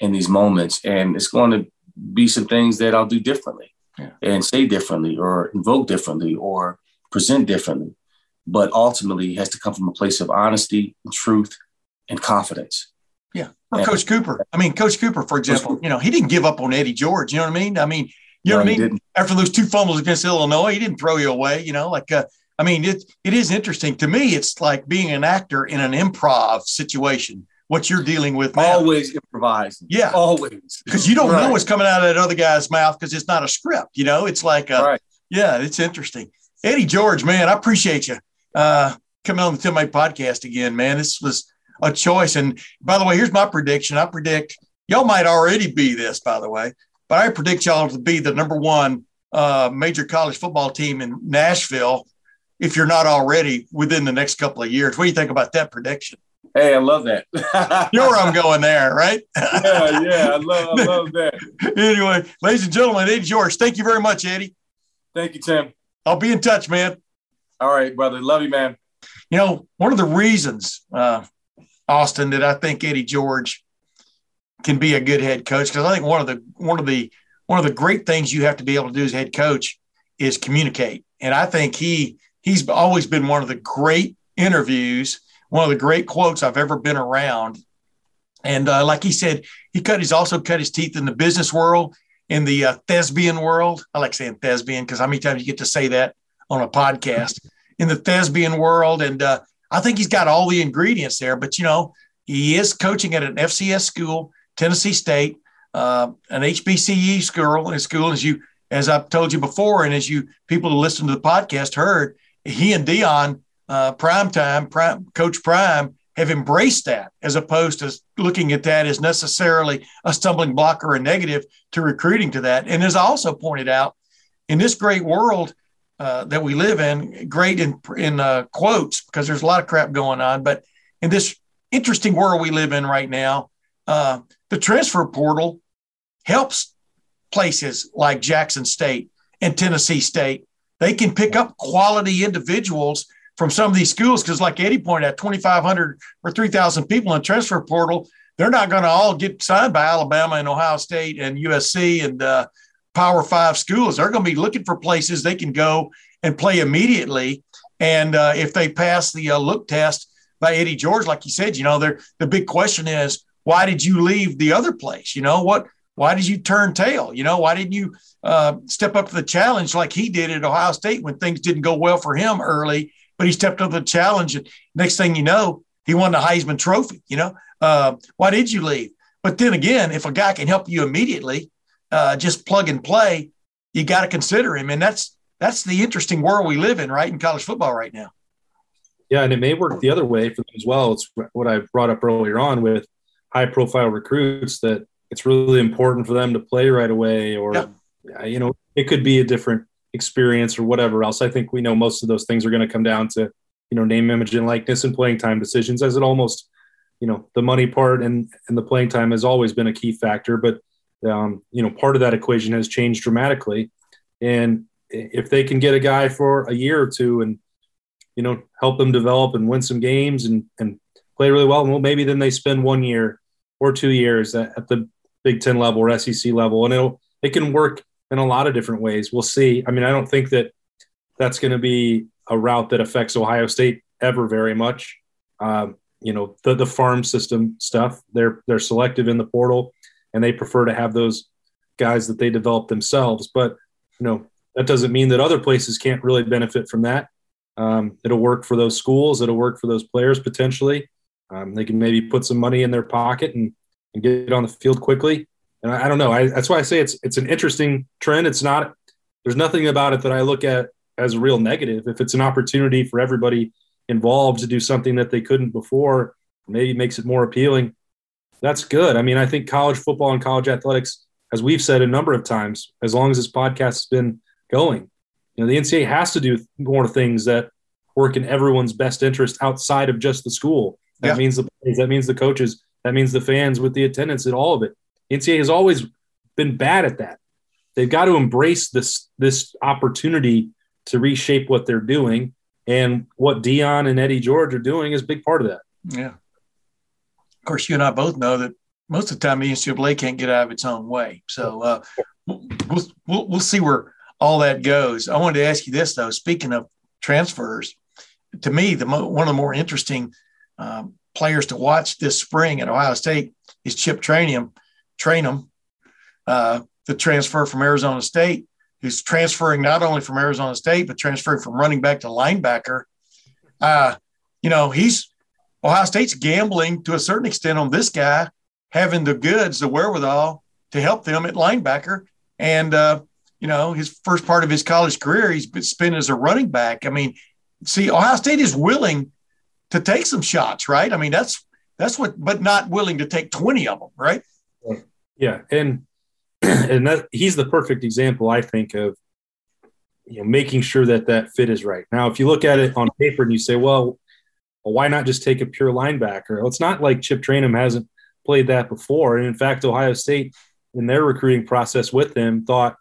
in these moments and it's going to be some things that I'll do differently yeah. and say differently or invoke differently or present differently. But ultimately, it has to come from a place of honesty and truth and confidence. Yeah. Or and, Coach Cooper. I mean, Coach Cooper, for example, you know, he didn't give up on Eddie George. You know what I mean? I mean, you know no, what I mean? After those two fumbles against Illinois, he didn't throw you away. You know, like, uh, I mean, it, it is interesting to me. It's like being an actor in an improv situation what you're dealing with now. Always improvising. Yeah. Always. Because you don't right. know what's coming out of that other guy's mouth because it's not a script. You know, it's like, a, right. yeah, it's interesting. Eddie George, man, I appreciate you uh, coming on the Tim podcast again, man. This was a choice. And by the way, here's my prediction. I predict y'all might already be this, by the way, but I predict y'all to be the number one uh, major college football team in Nashville if you're not already within the next couple of years. What do you think about that prediction? Hey, I love that. you know where I'm going there, right? yeah, yeah, I love, I love that. anyway, ladies and gentlemen, Eddie George, thank you very much, Eddie. Thank you, Tim. I'll be in touch, man. All right, brother. Love you, man. You know, one of the reasons, uh, Austin, that I think Eddie George can be a good head coach, because I think one of the one of the one of the great things you have to be able to do as head coach is communicate. And I think he he's always been one of the great interviews one of the great quotes I've ever been around. And uh, like he said, he cut. He's also cut his teeth in the business world, in the uh, thespian world. I like saying thespian because how many times you get to say that on a podcast in the thespian world, and uh, I think he's got all the ingredients there. But you know, he is coaching at an FCS school, Tennessee State, uh, an HBCU school, a school as you as I've told you before, and as you people who listen to the podcast heard, he and Deion uh, prime time, prime, Coach Prime, have embraced that as opposed to looking at that as necessarily a stumbling block or a negative to recruiting to that. And as I also pointed out, in this great world uh, that we live in, great in in uh, quotes because there's a lot of crap going on, but in this interesting world we live in right now, uh, the transfer portal helps places like Jackson State and Tennessee State. They can pick up quality individuals from some of these schools because, like Eddie pointed out, 2,500 or 3,000 people in transfer portal, they're not going to all get signed by Alabama and Ohio State and USC and uh, Power Five schools. They're going to be looking for places they can go and play immediately. And uh, if they pass the uh, look test by Eddie George, like you said, you know, the big question is, why did you leave the other place? You know, what why did you turn tail? You know, why didn't you uh, step up to the challenge like he did at Ohio State when things didn't go well for him early? But he stepped up to the challenge, and next thing you know, he won the Heisman Trophy. You know, uh, why did you leave? But then again, if a guy can help you immediately, uh, just plug and play, you got to consider him, and that's that's the interesting world we live in, right, in college football right now. Yeah, and it may work the other way for them as well. It's what I brought up earlier on with high-profile recruits that it's really important for them to play right away or yeah. you know it could be a different experience or whatever else i think we know most of those things are going to come down to you know name image and likeness and playing time decisions as it almost you know the money part and and the playing time has always been a key factor but um, you know part of that equation has changed dramatically and if they can get a guy for a year or two and you know help them develop and win some games and and play really well well maybe then they spend one year or two years at, at the Big Ten level or SEC level, and it'll it can work in a lot of different ways. We'll see. I mean, I don't think that that's going to be a route that affects Ohio State ever very much. Um, you know, the the farm system stuff. They're they're selective in the portal, and they prefer to have those guys that they develop themselves. But you know, that doesn't mean that other places can't really benefit from that. Um, it'll work for those schools. It'll work for those players potentially. Um, they can maybe put some money in their pocket and and get on the field quickly. And I, I don't know. I, that's why I say it's it's an interesting trend. It's not. There's nothing about it that I look at as a real negative. If it's an opportunity for everybody involved to do something that they couldn't before, maybe makes it more appealing. That's good. I mean, I think college football and college athletics, as we've said a number of times, as long as this podcast has been going, you know, the NCAA has to do more things that work in everyone's best interest outside of just the school. That yeah. means the players, that means the coaches, that means the fans with the attendance and all of it. NCAA has always been bad at that. They've got to embrace this this opportunity to reshape what they're doing, and what Deion and Eddie George are doing is a big part of that. Yeah. Of course, you and I both know that most of the time the NCAA can't get out of its own way. So uh, we'll, we'll we'll see where all that goes. I wanted to ask you this though. Speaking of transfers, to me, the mo- one of the more interesting um, players to watch this spring at Ohio State is Chip Trayanum, Trainum, uh, the transfer from Arizona State, who's transferring not only from Arizona State but transferring from running back to linebacker. Uh, you know, he's Ohio State's gambling to a certain extent on this guy having the goods, the wherewithal to help them at linebacker. And uh, you know, his first part of his college career, he's been spent as a running back. I mean, see, Ohio State is willing to take some shots, right? I mean, that's that's what, but not willing to take twenty of them, right? Yeah, and and that he's the perfect example, I think, of you know making sure that that fit is right. Now, if you look at it on paper and you say, well, well why not just take a pure linebacker? It's not like Chip Trayanum hasn't played that before, and in fact, Ohio State in their recruiting process with him thought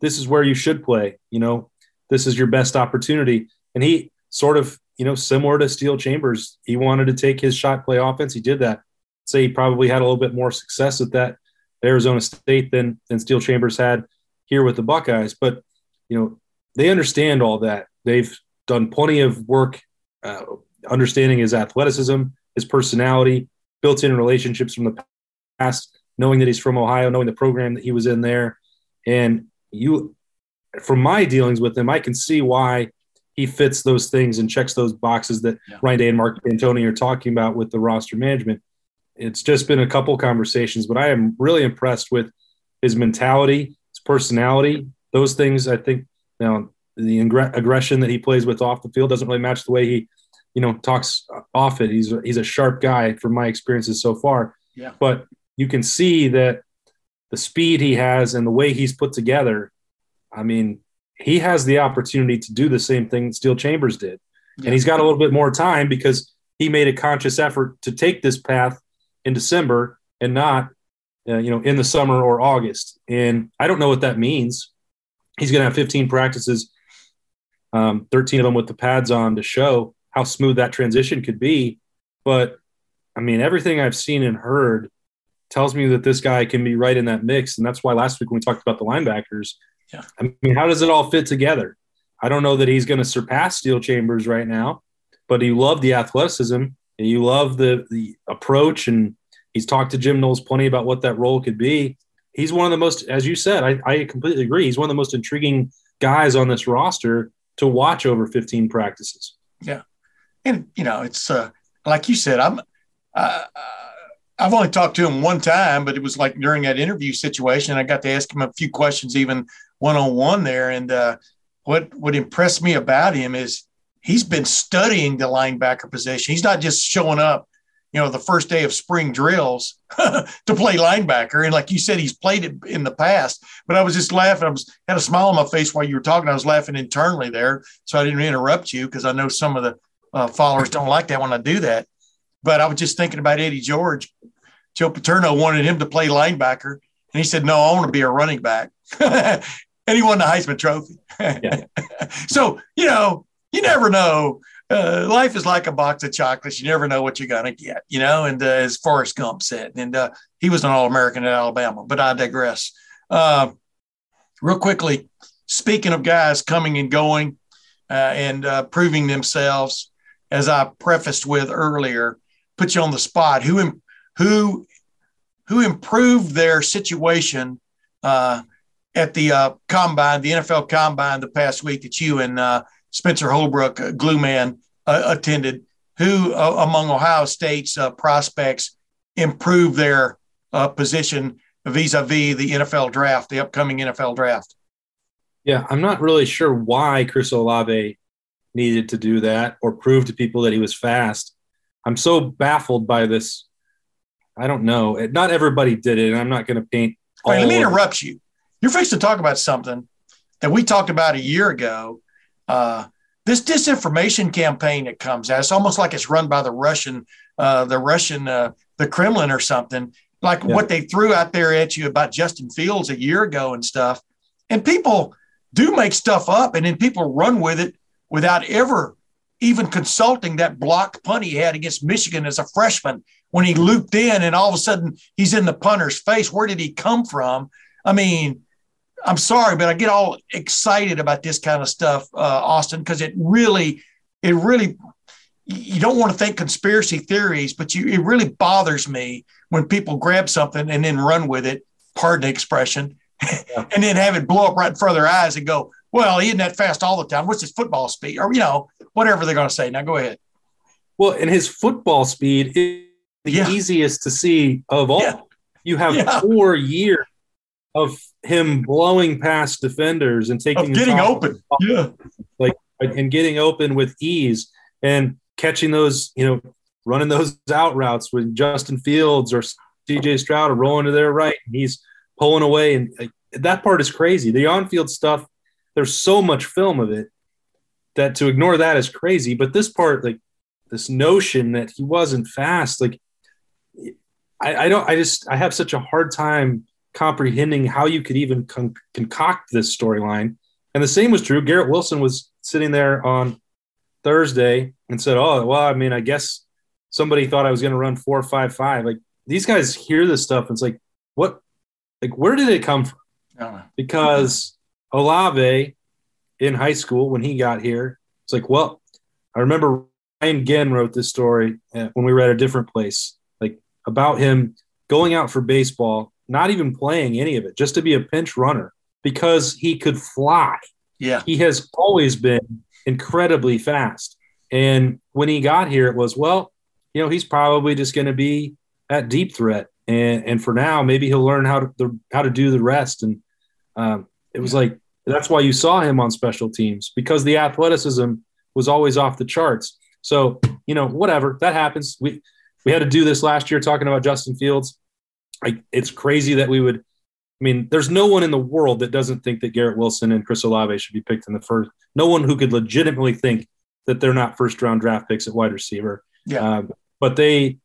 this is where you should play. You know, this is your best opportunity, and he sort of you know, similar to Steele Chambers, he wanted to take his shot play offense. He did that. Say he probably had a little bit more success with that Arizona State than than Steele Chambers had here with the Buckeyes. But you know, they understand all that. They've done plenty of work uh, understanding his athleticism, his personality, built-in relationships from the past, knowing that he's from Ohio, knowing the program that he was in there, and you, from my dealings with him, I can see why he fits those things and checks those boxes that yeah. Ryan Day and Mark Pantoni are talking about with the roster management. it's just been a couple conversations, but I am really impressed with his mentality, his personality. Those things, I think, you now the aggression that he plays with off the field doesn't really match the way he, you know, talks off it. He's he's a sharp guy from my experiences so far. Yeah. But you can see that the speed he has and the way he's put together. I mean, he has the opportunity to do the same thing Steele Chambers did, yeah. and he's got a little bit more time because he made a conscious effort to take this path in December and not, uh, you know, in the summer or August. And I don't know what that means. He's going to have 15 practices, um, 13 of them with the pads on to show how smooth that transition could be. But I mean, everything I've seen and heard tells me that this guy can be right in that mix. And that's why last week when we talked about the linebackers, yeah. I mean, how does it all fit together? I don't know that he's going to surpass Steele Chambers right now, but you love the athleticism and you love the the approach and he's talked to Jim Knowles plenty about what that role could be. He's one of the most, as you said, I, I completely agree. He's one of the most intriguing guys on this roster to watch over 15 practices. Yeah. And, you know, it's uh, like you said, I'm, uh, I've only talked to him one time, but it was like during that interview situation. I got to ask him a few questions, even one on one there. And uh, what what impressed me about him is he's been studying the linebacker position. He's not just showing up, you know, the first day of spring drills to play linebacker. And like you said, he's played it in the past. But I was just laughing. I was had a smile on my face while you were talking. I was laughing internally there, so I didn't interrupt you because I know some of the uh, followers don't like that when I do that. But I was just thinking about Eddie George. Joe Paterno wanted him to play linebacker, and he said, "No, I want to be a running back." and he won the Heisman Trophy. so you know, you never know. Uh, life is like a box of chocolates. You never know what you're gonna get. You know, and uh, as Forrest Gump said, and uh, he was an All-American at Alabama. But I digress. Uh, real quickly, speaking of guys coming and going uh, and uh, proving themselves, as I prefaced with earlier, put you on the spot. Who who who improved their situation uh, at the uh, combine, the NFL combine, the past week that you and uh, Spencer Holbrook, uh, glue man, uh, attended. Who among Ohio State's prospects improved their position vis-a-vis the NFL draft, the upcoming NFL draft? Yeah, I'm not really sure why Chris Olave needed to do that or prove to people that he was fast. I'm so baffled by this. I don't know. Not everybody did it, and I'm not going to paint. All right, let me interrupt you. You're fixed to talk about something that we talked about a year ago. Uh, this disinformation campaign that comes out, it's almost like it's run by the Russian, uh, the Russian, uh, the Kremlin or something. Like yeah. what they threw out there at you about Justin Fields a year ago and stuff. And people do make stuff up, and then people run with it without ever even consulting that blocked punt he had against Michigan as a freshman when he looped in and all of a sudden he's in the punter's face. Where did he come from? I mean, I'm sorry, but I get all excited about this kind of stuff, uh, Austin, because it really, it really, you don't want to think conspiracy theories, but you, it really bothers me when people grab something and then run with it, pardon the expression, yeah. and then have it blow up right in front of their eyes and go, well, he isn't that fast all the time. What's his football speed? Or, you know, whatever they're going to say. Now go ahead. Well, and his football speed is the yeah. easiest to see of all. Yeah. You have yeah. four years of him blowing past defenders and taking of getting open. Yeah. Like and getting open with ease and catching those, you know, running those out routes with Justin Fields or CJ Stroud are rolling to their right. And he's pulling away. And like, that part is crazy. The on field stuff there's so much film of it that to ignore that is crazy. But this part, like this notion that he wasn't fast, like I, I don't, I just, I have such a hard time comprehending how you could even con- concoct this storyline. And the same was true. Garrett Wilson was sitting there on Thursday and said, "Oh, well, I mean, I guess somebody thought I was going to run four, five, five. Like these guys hear this stuff, and it's like, what? Like, where did it come from? Because Olave in high school when he got here. It's like, well, I remember Ryan Ginn wrote this story uh, when we were at a different place, like about him going out for baseball, not even playing any of it, just to be a pinch runner because he could fly. Yeah. He has always been incredibly fast. And when he got here, it was, well, you know, he's probably just going to be at deep threat. And and for now, maybe he'll learn how to the, how to do the rest. And um, it was like that's why you saw him on special teams because the athleticism was always off the charts. So you know, whatever that happens. We we had to do this last year talking about Justin Fields. I, it's crazy that we would. I mean, there's no one in the world that doesn't think that Garrett Wilson and Chris Olave should be picked in the first. No one who could legitimately think that they're not first round draft picks at wide receiver. Yeah. Um, but they,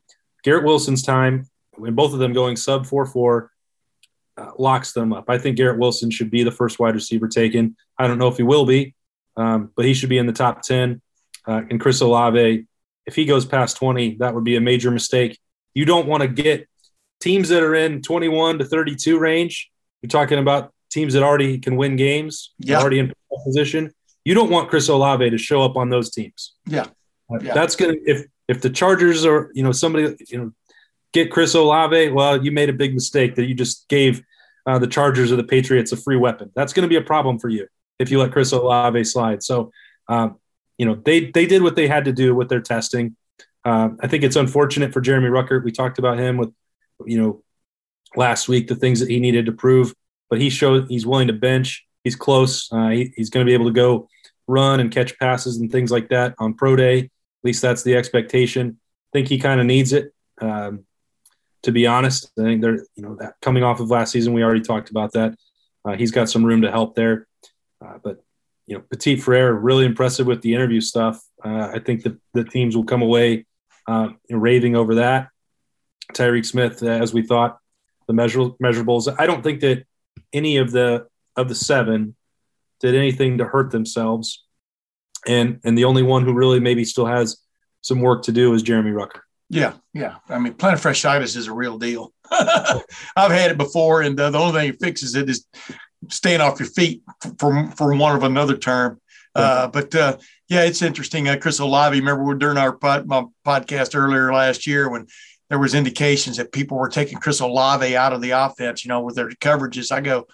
Garrett Wilson's time, when both of them going sub 4 4, uh, locks them up. I think Garrett Wilson should be the first wide receiver taken. I don't know if he will be, um, but he should be in the top 10. Uh, and Chris Olave, if he goes past 20, that would be a major mistake. You don't want to get teams that are in 21 to 32 range. You're talking about teams that already can win games, yeah. already in position. You don't want Chris Olave to show up on those teams. Yeah. yeah. That's going to, if, if the Chargers are, you know, somebody, you know, get Chris Olave, well, you made a big mistake that you just gave uh, the Chargers or the Patriots a free weapon. That's going to be a problem for you if you let Chris Olave slide. So, um, you know, they they did what they had to do with their testing. Uh, I think it's unfortunate for Jeremy Ruckert. We talked about him with, you know, last week the things that he needed to prove, but he showed he's willing to bench. He's close. Uh, he, he's going to be able to go run and catch passes and things like that on pro day. At least that's the expectation. I think he kind of needs it. Um, to be honest. I think they're, you know, that coming off of last season, we already talked about that. Uh, he's got some room to help there. Uh, but, you know, Petit Frere, really impressive with the interview stuff. Uh, I think that the teams will come away uh, raving over that. Tyreke Smith, as we thought, the measure, measurables. I don't think that any of the of the seven did anything to hurt themselves. And and the only one who really maybe still has some work to do is Jeremy Ruckert. Yeah, yeah. I mean, plantar fasciitis is a real deal. I've had it before, and uh, the only thing that fixes it is staying off your feet, for for one of another term. Uh, but uh, yeah, it's interesting. Uh, Chris Olave, remember during our pod, podcast earlier last year when there was indications that people were taking Chris Olave out of the offense, you know, with their coverages. I go,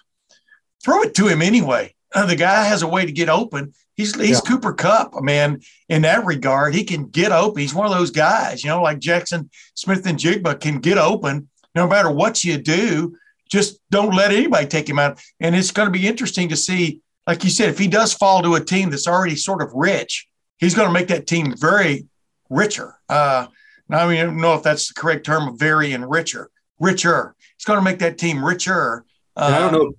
throw it to him anyway. Uh, the guy has a way to get open. He's he's yeah. Cooper Kupp, man. In that regard, he can get open. He's one of those guys, you know, like Jackson Smith-Njigba can get open no matter what you do. Just don't let anybody take him out. And it's going to be interesting to see, like you said, if he does fall to a team that's already sort of rich, he's going to make that team very richer. Uh, now, I don't know if that's the correct term, very and richer. Richer. He's going to make that team richer. Uh, I don't know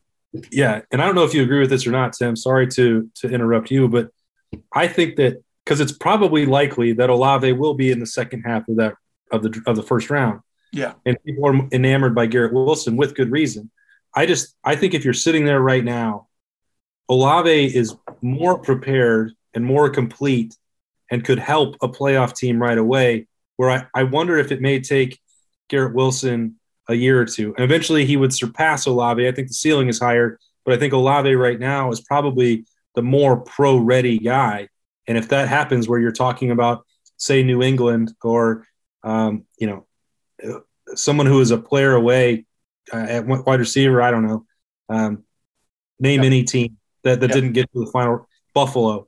yeah, and I don't know if you agree with this or not, Tim. Sorry to to interrupt you, but I think that because it's probably likely that Olave will be in the second half of that of the of the first round. Yeah, and people are enamored by Garrett Wilson with good reason. I just I think if you're sitting there right now, Olave is more prepared and more complete and could help a playoff team right away. Where I, I wonder if it may take Garrett Wilson a year or two. And eventually he would surpass Olave. I think the ceiling is higher, but I think Olave right now is probably the more pro ready guy. And if that happens where you're talking about, say, New England or, um, you know, someone who is a player away uh, at wide receiver, I don't know, um, name any team that, that didn't get to the final, Buffalo.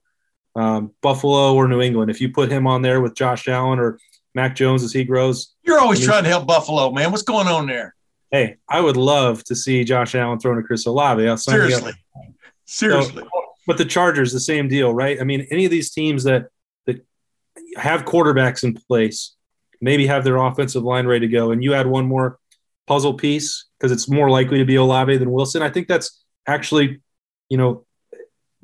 Um, Buffalo or New England. If you put him on there with Josh Allen or Mac Jones as he grows. You're always I mean, trying to help Buffalo, man. What's going on there? Hey, I would love to see Josh Allen thrown to Chris Olave. I'll Seriously. Seriously. So, but the Chargers, the same deal, right? I mean, any of these teams that that have quarterbacks in place, maybe have their offensive line ready to go, and you add one more puzzle piece because it's more likely to be Olave than Wilson. I think that's actually, you know,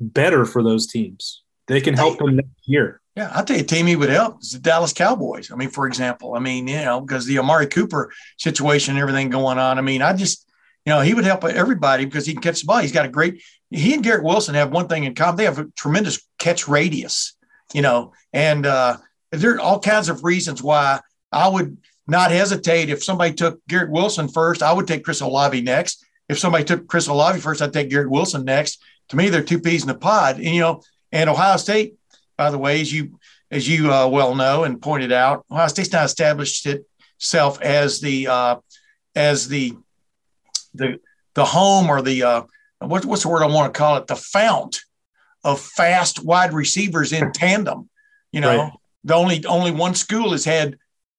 better for those teams. They can help them next year. Yeah, I'll tell you, a team he would help is the Dallas Cowboys. I mean, for example, I mean, you know, because the Amari Cooper situation and everything going on. I mean, I just, you know, he would help everybody because he can catch the ball. He's got a great, he and Garrett Wilson have one thing in common. They have a tremendous catch radius, you know, and uh, there are all kinds of reasons why I would not hesitate. If somebody took Garrett Wilson first, I would take Chris Olave next. If somebody took Chris Olave first, I'd take Garrett Wilson next. To me, they're two peas in a pod. And, you know, and Ohio State, by the way, as you as you uh, well know and pointed out, Ohio State's not established itself as the uh, as the the the home or the uh, what, what's the word I want to call it? The fount of fast wide receivers in tandem. You know, right. the only only one school has had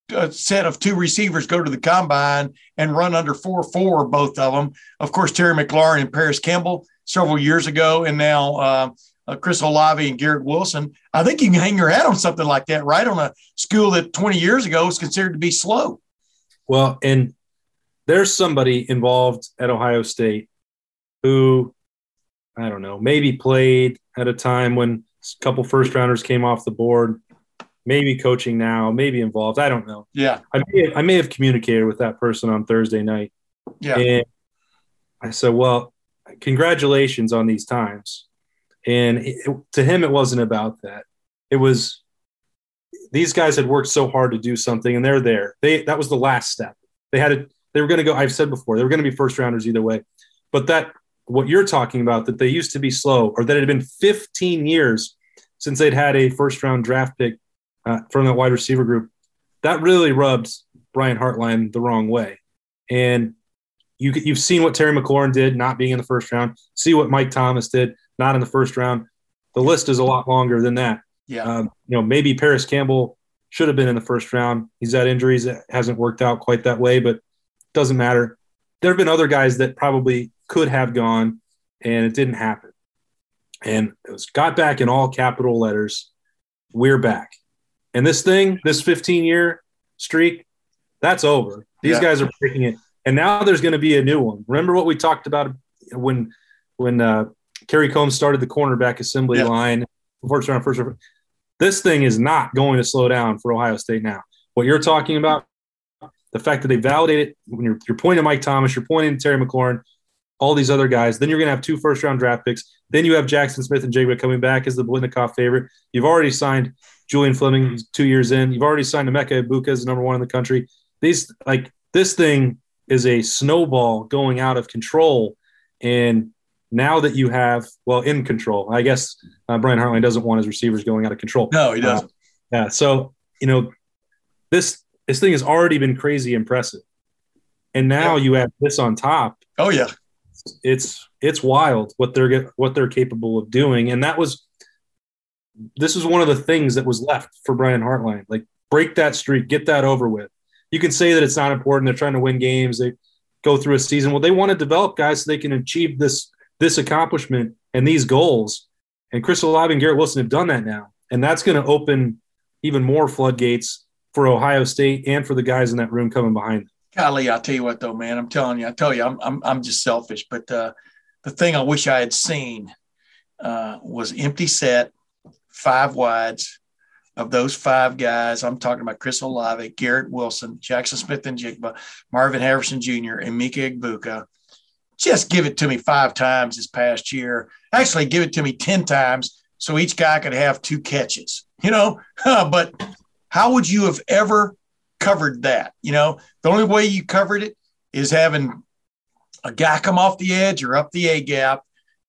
a set of two receivers go to the combine and run under four four, both of them. Of course, Terry McLaurin and Parris Campbell several years ago, and now uh, Chris Olave and Garrett Wilson. I think you can hang your hat on something like that, right? On a school that 20 years ago was considered to be slow. Well, and there's somebody involved at Ohio State who I don't know, maybe played at a time when a couple first rounders came off the board, maybe coaching now, maybe involved. I don't know. Yeah. I may have, I may have communicated with that person on Thursday night. Yeah. And I said, well, congratulations on these times. And it, to him, it wasn't about that. It was these guys had worked so hard to do something and they're there. They, that was the last step. They had to, they were going to go, I've said before, they were going to be first rounders either way. But that what you're talking about that they used to be slow or that it had been 15 years since they'd had a first round draft pick uh, from that wide receiver group that really rubbed brian hartline the wrong way and you, you've seen what terry mclaurin did not being in the first round see what mike thomas did not in the first round the list is a lot longer than that yeah um, you know maybe Parris campbell should have been in the first round he's had injuries it hasn't worked out quite that way but doesn't matter there have been other guys that probably could have gone, and it didn't happen. And it was got back in all capital letters. We're back. And this thing, this 15 year streak, that's over. These yeah. guys are breaking it. And now there's going to be a new one. Remember what we talked about when when uh, Kerry Coombs started the cornerback assembly yeah. line first round, first round. This thing is not going to slow down for Ohio State now. What you're talking about, the fact that they validated when you're, you're pointing Mike Thomas, you're pointing Terry McLaurin, all these other guys. Then you're going to have two first round draft picks. Then you have Jackson Smith-Njigba coming back as the Biletnikoff favorite. You've already signed Julian Fleming two years in. You've already signed Emeka Egbuka as the number one in the country. These like this thing is a snowball going out of control. And now that you have, well, in control, I guess uh, Brian Hartline doesn't want his receivers going out of control. No, he doesn't. Uh, yeah. So, you know, this this thing has already been crazy impressive. And now yeah. you have this on top. Oh yeah it's it's wild what they're what they're capable of doing, and that was this is one of the things that was left for Brian Hartline. Like break that streak, get that over with. You can say that it's not important. They're trying to win games. They go through a season. Well, they want to develop guys so they can achieve this this accomplishment and these goals. And Chris Olave and Garrett Wilson have done that now, and that's going to open even more floodgates for Ohio State and for the guys in that room coming behind them. Golly, I'll tell you what though, man. I'm telling you, I tell you, I'm I'm I'm just selfish. But uh, the thing I wish I had seen uh, was empty set, five wides of those five guys. I'm talking about Chris Olave, Garrett Wilson, Jackson Smith-Njigba, Marvin Harrison Jr., and Mika Egbuka. Just give it to me five times this past year. Actually, give it to me 10 times so each guy could have two catches, you know? but how would you have ever covered that. You know, the only way you covered it is having a guy come off the edge or up the A gap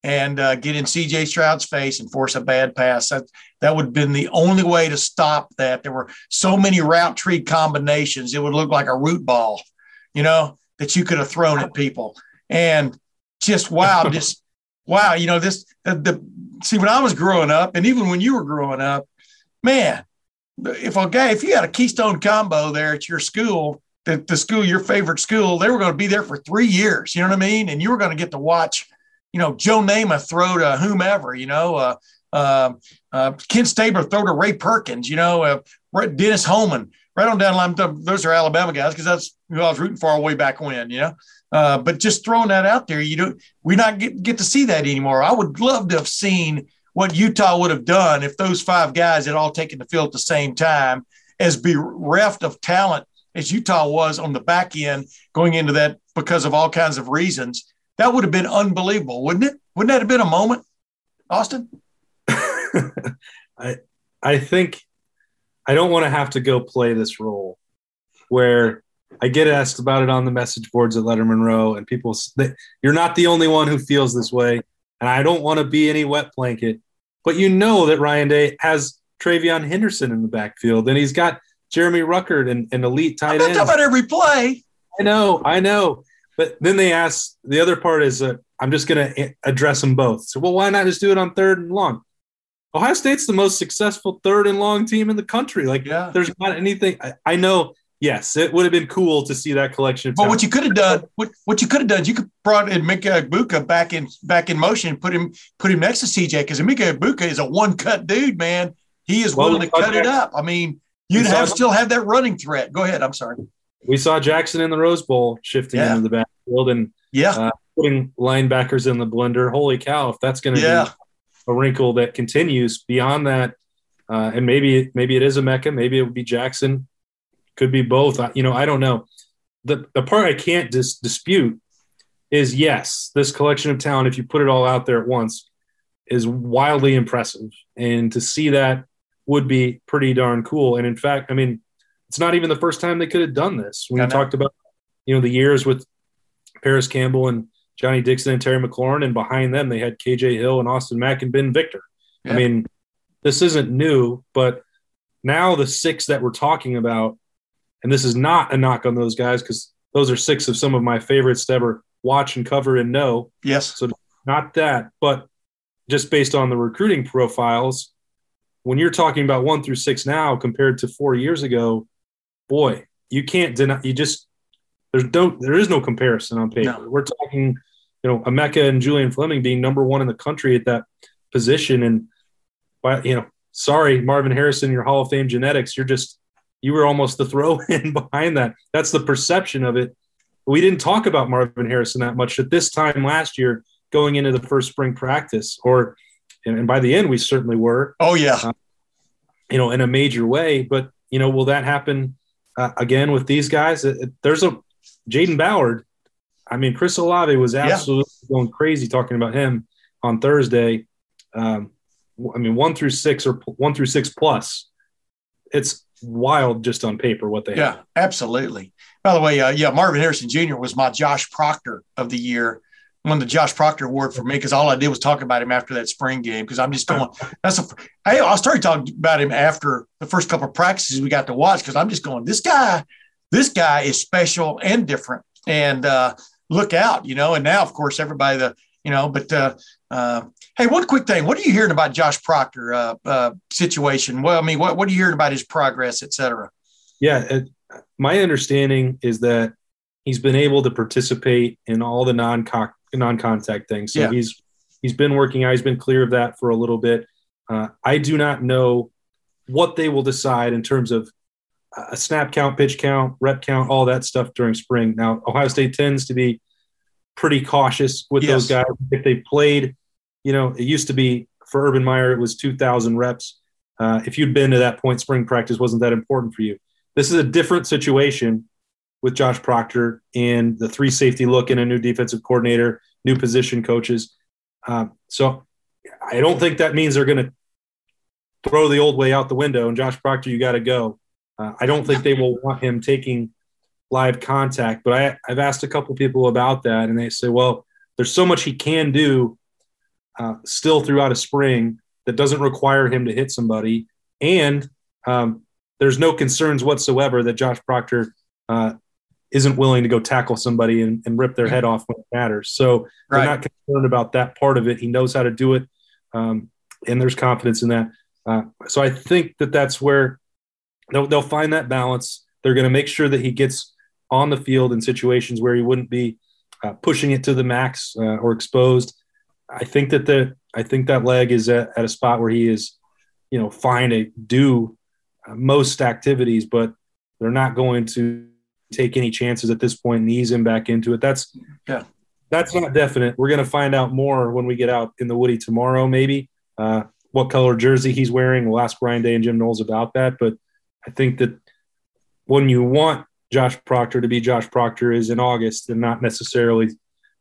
and uh, get in CJ Stroud's face and force a bad pass. That that would have been the only way to stop that. There were so many route tree combinations; it would look like a root ball, you know, that you could have thrown at people. And just wow, just wow, you know this. The, the see when I was growing up, and even when you were growing up, man, if a guy, if you had a Keystone combo there at your school, the, the school, your favorite school, they were going to be there for three years. You know what I mean? And you were going to get to watch, you know, Joe Namath throw to whomever, you know, uh, uh, uh, Ken Stabler throw to Ray Perkins, you know, uh, Dennis Homan, right on down the line. Those are Alabama guys because that's who I was rooting for way back when, you know. Uh, but just throwing that out there, you don't, we not get, get to see that anymore. I would love to have seen – what Utah would have done if those five guys had all taken the field at the same time, as bereft of talent as Utah was on the back end going into that because of all kinds of reasons. That would have been unbelievable, wouldn't it? Wouldn't that have been a moment, Austin? I I think I don't want to have to go play this role where I get asked about it on the message boards at Lettermen Row, and people, they, you're not the only one who feels this way and I don't want to be any wet blanket. But you know that Ryan Day has TreVeyon Henderson in the backfield, and he's got Jeremy Ruckert and an elite tight end. about every play. I know, I know. But then they ask the other part is uh, I'm just going to address them both. So, well, why not just do it on third and long? Ohio State's the most successful third and long team in the country. Like, yeah. there's not anything. I, I know yes, it would have been cool to see that collection. but what you could have done, what, what you could have done, you could brought Emeka Egbuka back in back in motion, put him put him next to CJ because Mika Egbuka is a one cut dude, man. He is well, willing to cut it up. I mean, you'd have still have that running threat. Go ahead. I'm sorry. We saw Jackson in the Rose Bowl shifting yeah. into the backfield and yeah, uh, putting linebackers in the blender. Holy cow! If that's going to yeah. be a wrinkle that continues beyond that, uh, and maybe maybe it is a Mecca, maybe it would be Jackson, could be both. You know, I don't know. The the part I can't dis- dispute is yes, this collection of talent, if you put it all out there at once, is wildly impressive, and to see that would be pretty darn cool. And in fact, I mean, it's not even the first time they could have done this. We talked about you know the years with Parris Campbell and Johnny Dixon and Terry McLaurin, and behind them they had KJ Hill and Austin Mack and Ben Victor. Yeah. I mean, this isn't new, but now the six that we're talking about, and this is not a knock on those guys because those are six of some of my favorites to ever watch and cover and know. Yes. So not that, but just based on the recruiting profiles, when you're talking about one through six now compared to four years ago, boy, you can't deny. You just there's don't there is no comparison on paper. No. We're talking you know, Emeka and Julian Fleming being number one in the country at that position. And, you know, sorry, Marvin Harrison, your Hall of Fame genetics, you're just, you were almost the throw in behind that. That's the perception of it. We didn't talk about Marvin Harrison that much at this time last year going into the first spring practice, or, and, by the end, we certainly were. Oh, yeah. Uh, you know, in a major way. But, you know, will that happen uh, again with these guys? It, it, there's a Jayden Ballard I mean, Chris Olave was absolutely yeah. going crazy talking about him on Thursday. Um, I mean, one through six or one through six plus. It's wild just on paper what they yeah, have. absolutely. By the way, uh, yeah, Marvin Harrison Jr. was my Josh Proctor of the year. Won the Josh Proctor Award for me because all I did was talk about him after that spring game because I'm just going. That's a. I, I started talking about him after the first couple of practices we got to watch because I'm just going. This guy, this guy is special and different. And uh, look out, you know. And now, of course, everybody the you know, but uh, uh, hey, one quick thing: what are you hearing about Josh Proctor uh, uh, situation? Well, I mean, what what are you hearing about his progress, et cetera? Yeah, it, my understanding is that he's been able to participate in all the non non contact things. So yeah. he's he's been working out. He's been clear of that for a little bit. Uh, I do not know what they will decide in terms of a snap count, pitch count, rep count, all that stuff during spring. Now, Ohio State tends to be pretty cautious with yes. those guys. If they played, you know, it used to be for Urban Meyer, it was 2,000 reps. Uh, if you'd been to that point, spring practice wasn't that important for you. This is a different situation with Josh Proctor and the three safety look and a new defensive coordinator, new position coaches. Uh, so I don't think that means they're going to throw the old way out the window and Josh Proctor, you got to go. Uh, I don't think they will want him taking live contact, but I, I've asked a couple people about that, and they say, well, there's so much he can do uh, still throughout a spring that doesn't require him to hit somebody, and um, there's no concerns whatsoever that Josh Proctor uh, isn't willing to go tackle somebody and, and, rip their head off when it matters. So right. they're not concerned about that part of it. He knows how to do it, um, and there's confidence in that. Uh, so I think that that's where they'll, they'll find that balance. They're going to make sure that he gets on the field in situations where he wouldn't be uh, pushing it to the max uh, or exposed. I think that the I think that leg is at, at a spot where he is, you know, fine to do uh, most activities, but they're not going to take any chances at this point and ease him back into it. That's yeah, that's not definite. We're going to find out more when we get out in the Woody tomorrow, maybe. Uh, what color jersey he's wearing. We'll ask Ryan Day and Jim Knowles about that. But I think that when you want Josh Proctor to be Josh Proctor is in August and not necessarily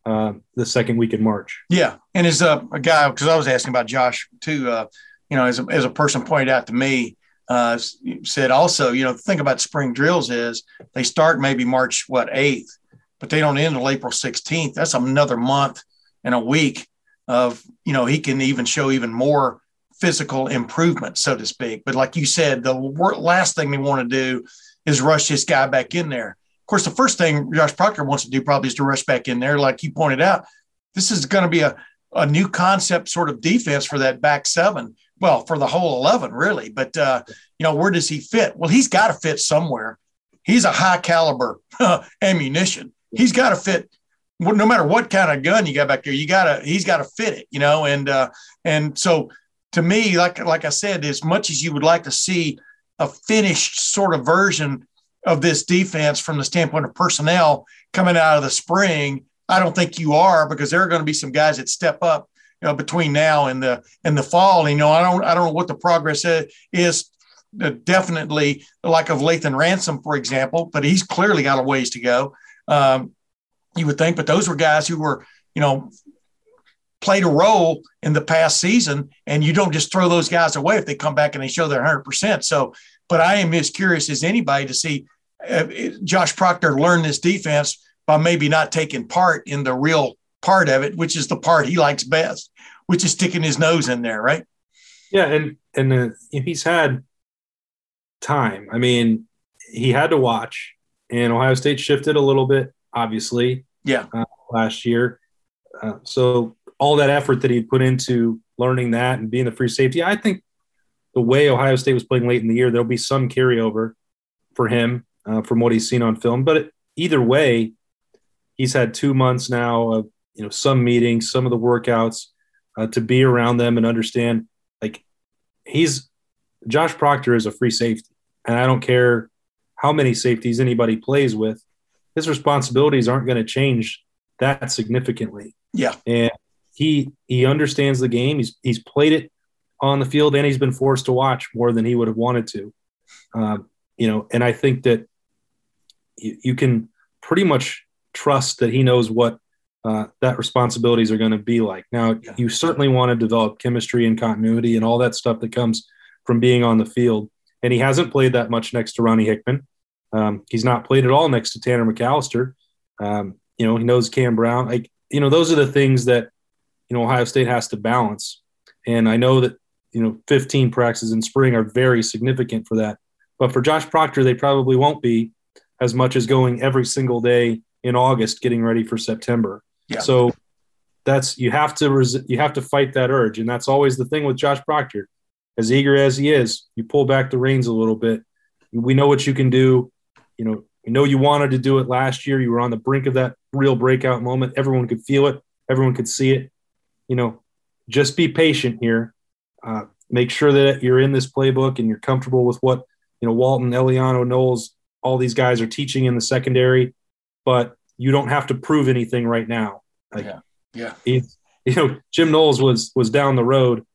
uh, the second week in March. Yeah, and as a, a guy, because I was asking about Josh too, uh, you know, as a, as a person pointed out to me, uh, said also, you know, the thing about spring drills is they start maybe March what eighth, but they don't end until April sixteenth. That's another month and a week of you know he can even show even more physical improvement, so to speak. But like you said, the last thing they want to do is rush this guy back in there. Course, the first thing Josh Proctor wants to do probably is to rush back in there. Like you pointed out, this is going to be a, a new concept sort of defense for that back seven. Well, for the whole 11, really. But, uh, you know, where does he fit? Well, he's got to fit somewhere. he's a high caliber ammunition. He's got to fit no matter what kind of gun you got back there, you gotta he's got to fit it, you know. And uh, and so to me, like like I said, as much as you would like to see a finished sort of version of this defense from the standpoint of personnel coming out of the spring, I don't think you are because there are going to be some guys that step up, you know, between now and the and the fall. You know, I don't I don't know what the progress is. Uh, definitely like of Lathan Ransom, for example, but he's clearly got a ways to go. Um, you would think, but those were guys who were, you know, played a role in the past season, and you don't just throw those guys away if they come back and they show their 100%. So, but I am as curious as anybody to see Josh Proctor learned this defense by maybe not taking part in the real part of it, which is the part he likes best, which is sticking his nose in there, right? Yeah, and and uh, he's had time. I mean, he had to watch, and Ohio State shifted a little bit obviously. Yeah. Uh, last year. Uh, so all that effort that he put into learning that and being the free safety, I think the way Ohio State was playing late in the year, there'll be some carryover for him uh, from what he's seen on film. But either way, he's had two months now of you know some meetings, some of the workouts uh, to be around them and understand. Like he's Josh Proctor is a free safety, and I don't care how many safeties anybody plays with his responsibilities aren't going to change that significantly. Yeah. And he he understands the game. He's he's played it on the field and he's been forced to watch more than he would have wanted to. Um, you know, and I think that you, you, can pretty much trust that he knows what uh, that responsibilities are going to be like. Now, yeah. you certainly want to develop chemistry and continuity and all that stuff that comes from being on the field. And he hasn't played that much next to Ronnie Hickman. Um, he's not played at all next to Tanner McCalister. Um, you know, he knows Cam Brown. Like, you know, those are the things that, you know, Ohio State has to balance. And I know that, you know, 15 practices in spring are very significant for that. But for Josh Proctor, they probably won't be as much as going every single day in August getting ready for September. Yeah. So that's you have to res- you have to fight that urge, and that's always the thing with Josh Proctor. As eager as he is, you pull back the reins a little bit. We know what you can do you know, we know you wanted to do it last year. You were on the brink of that real breakout moment. Everyone could feel it. Everyone could see it. You know, just be patient here. Uh, make sure that you're in this playbook and you're comfortable with what you know Walton, Eliano, Knowles, all these guys are teaching in the secondary. But you don't have to prove anything right now. Like, yeah, yeah. He, you know, Jim Knowles was was down the road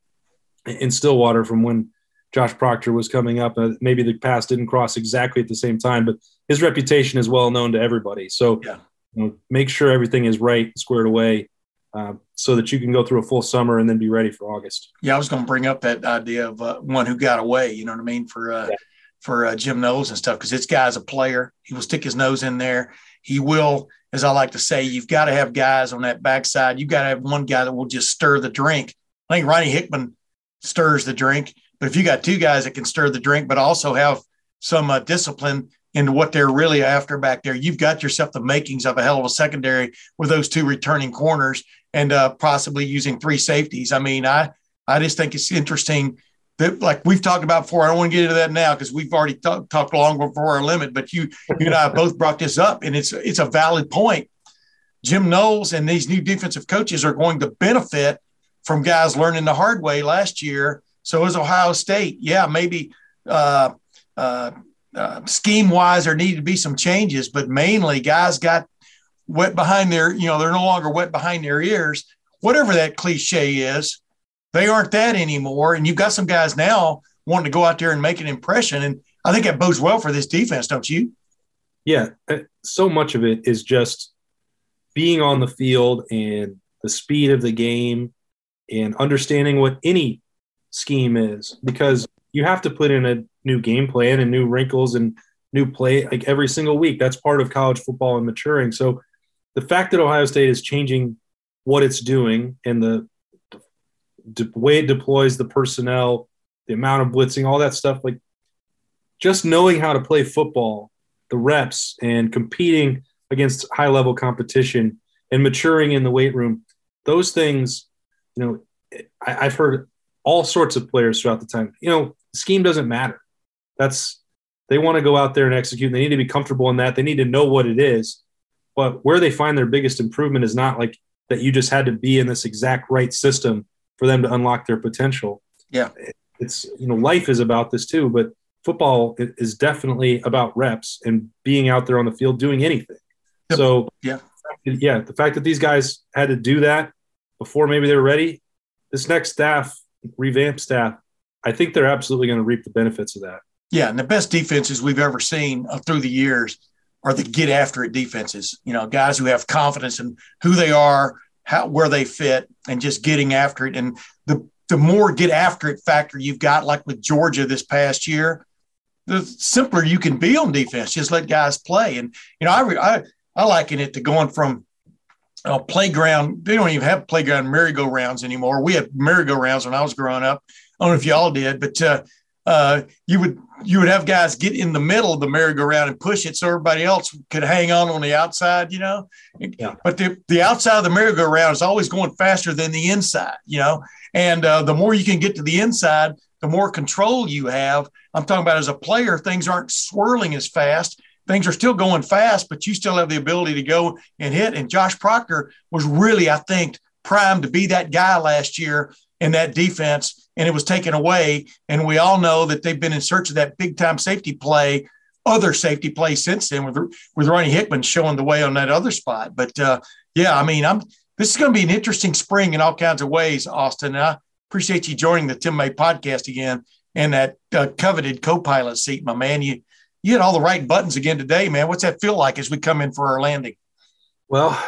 in Stillwater from when Josh Proctor was coming up. Uh, maybe the paths didn't cross exactly at the same time, but his reputation is well known to everybody. So yeah. you know, make sure everything is right, squared away, uh, so that you can go through a full summer and then be ready for August. Yeah, I was going to bring up that idea of uh, one who got away. You know what I mean for uh, yeah. For uh, Jim Knowles and stuff because this guy's a player. He will stick his nose in there. He will, as I like to say, you've got to have guys on that backside. You've got to have one guy that will just stir the drink. I think Ronnie Hickman stirs the drink. But if you got two guys that can stir the drink, but also have some uh, discipline into what they're really after back there, you've got yourself the makings of a hell of a secondary with those two returning corners and uh, possibly using three safeties. I mean, I I just think it's interesting that like we've talked about before. I don't want to get into that now because we've already talk, talked long before our limit. But you you and I both brought this up, and it's it's a valid point. Jim Knowles and these new defensive coaches are going to benefit from guys learning the hard way last year so is Ohio State. Yeah, maybe uh, uh, uh, scheme wise, there needed to be some changes, but mainly guys got wet behind their, you know, they're no longer wet behind their ears. Whatever that cliche is, they aren't that anymore. And you've got some guys now wanting to go out there and make an impression. And I think that bodes well for this defense, don't you? Yeah. Uh, so much of it is just being on the field and the speed of the game and understanding what any scheme is because you have to put in a new game plan and new wrinkles and new play like every single week. That's part of college football and maturing. So the fact that Ohio State is changing what it's doing and the, the way it deploys the personnel, the amount of blitzing, all that stuff, like just knowing how to play football, the reps and competing against high level competition and maturing in the weight room, those things, you know, I, have heard all sorts of players throughout the time. You know, scheme doesn't matter. That's They want to go out there and execute. And they need to be comfortable in that. They need to know what it is. But where they find their biggest improvement is not like that you just had to be in this exact right system for them to unlock their potential. Yeah. It's, you know, life is about this too, but football is definitely about reps and being out there on the field doing anything. Yep. So, yeah. Yeah. The fact that these guys had to do that before maybe they were ready, this next staff, revamp staff, I think they're absolutely going to reap the benefits of that. Yeah. And the best defenses we've ever seen uh, through the years are the get after it defenses. You know, guys who have confidence in who they are, how where they fit, and just getting after it. And the the more get after it factor you've got, like with Georgia this past year, the simpler you can be on defense. Just let guys play. And you know, I re, I, I liken it to going from a playground. They don't even have playground merry-go-rounds anymore. We had merry-go-rounds when I was growing up. I don't know if y'all did, but uh, uh, you would you would have guys get in the middle of the merry-go-round and push it so everybody else could hang on on the outside, you know. Yeah. But the, the outside of the merry-go-round is always going faster than the inside, you know. And uh, the more you can get to the inside, the more control you have. I'm talking about as a player, things aren't swirling as fast. Things are still going fast, but you still have the ability to go and hit. And Josh Proctor was really, I think, primed to be that guy last year in that defense and it was taken away. And we all know that they've been in search of that big time safety play, other safety play since then with with Ronnie Hickman showing the way on that other spot. But uh, yeah, I mean, I'm this is going to be an interesting spring in all kinds of ways, Austin. And I appreciate you joining the Tim May podcast again and that uh, coveted co-pilot seat, my man. You you hit all the right buttons again today, man. What's that feel like as we come in for our landing? Well,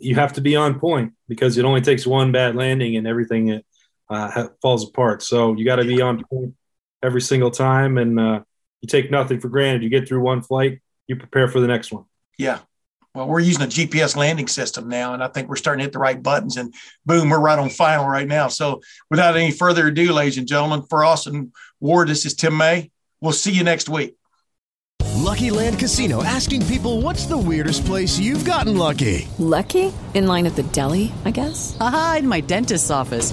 you have to be on point because it only takes one bad landing and everything uh, falls apart. So you got to be on point every single time, and uh, you take nothing for granted. You get through one flight, you prepare for the next one. Yeah. Well, we're using a GPS landing system now, and I think we're starting to hit the right buttons. And boom, we're right on final right now. So, without any further ado, ladies and gentlemen, for Austin Ward, this is Tim May. We'll see you next week. Lucky Land Casino asking people what's the weirdest place you've gotten lucky? Lucky? In line at the deli, I guess? Aha, in my dentist's office.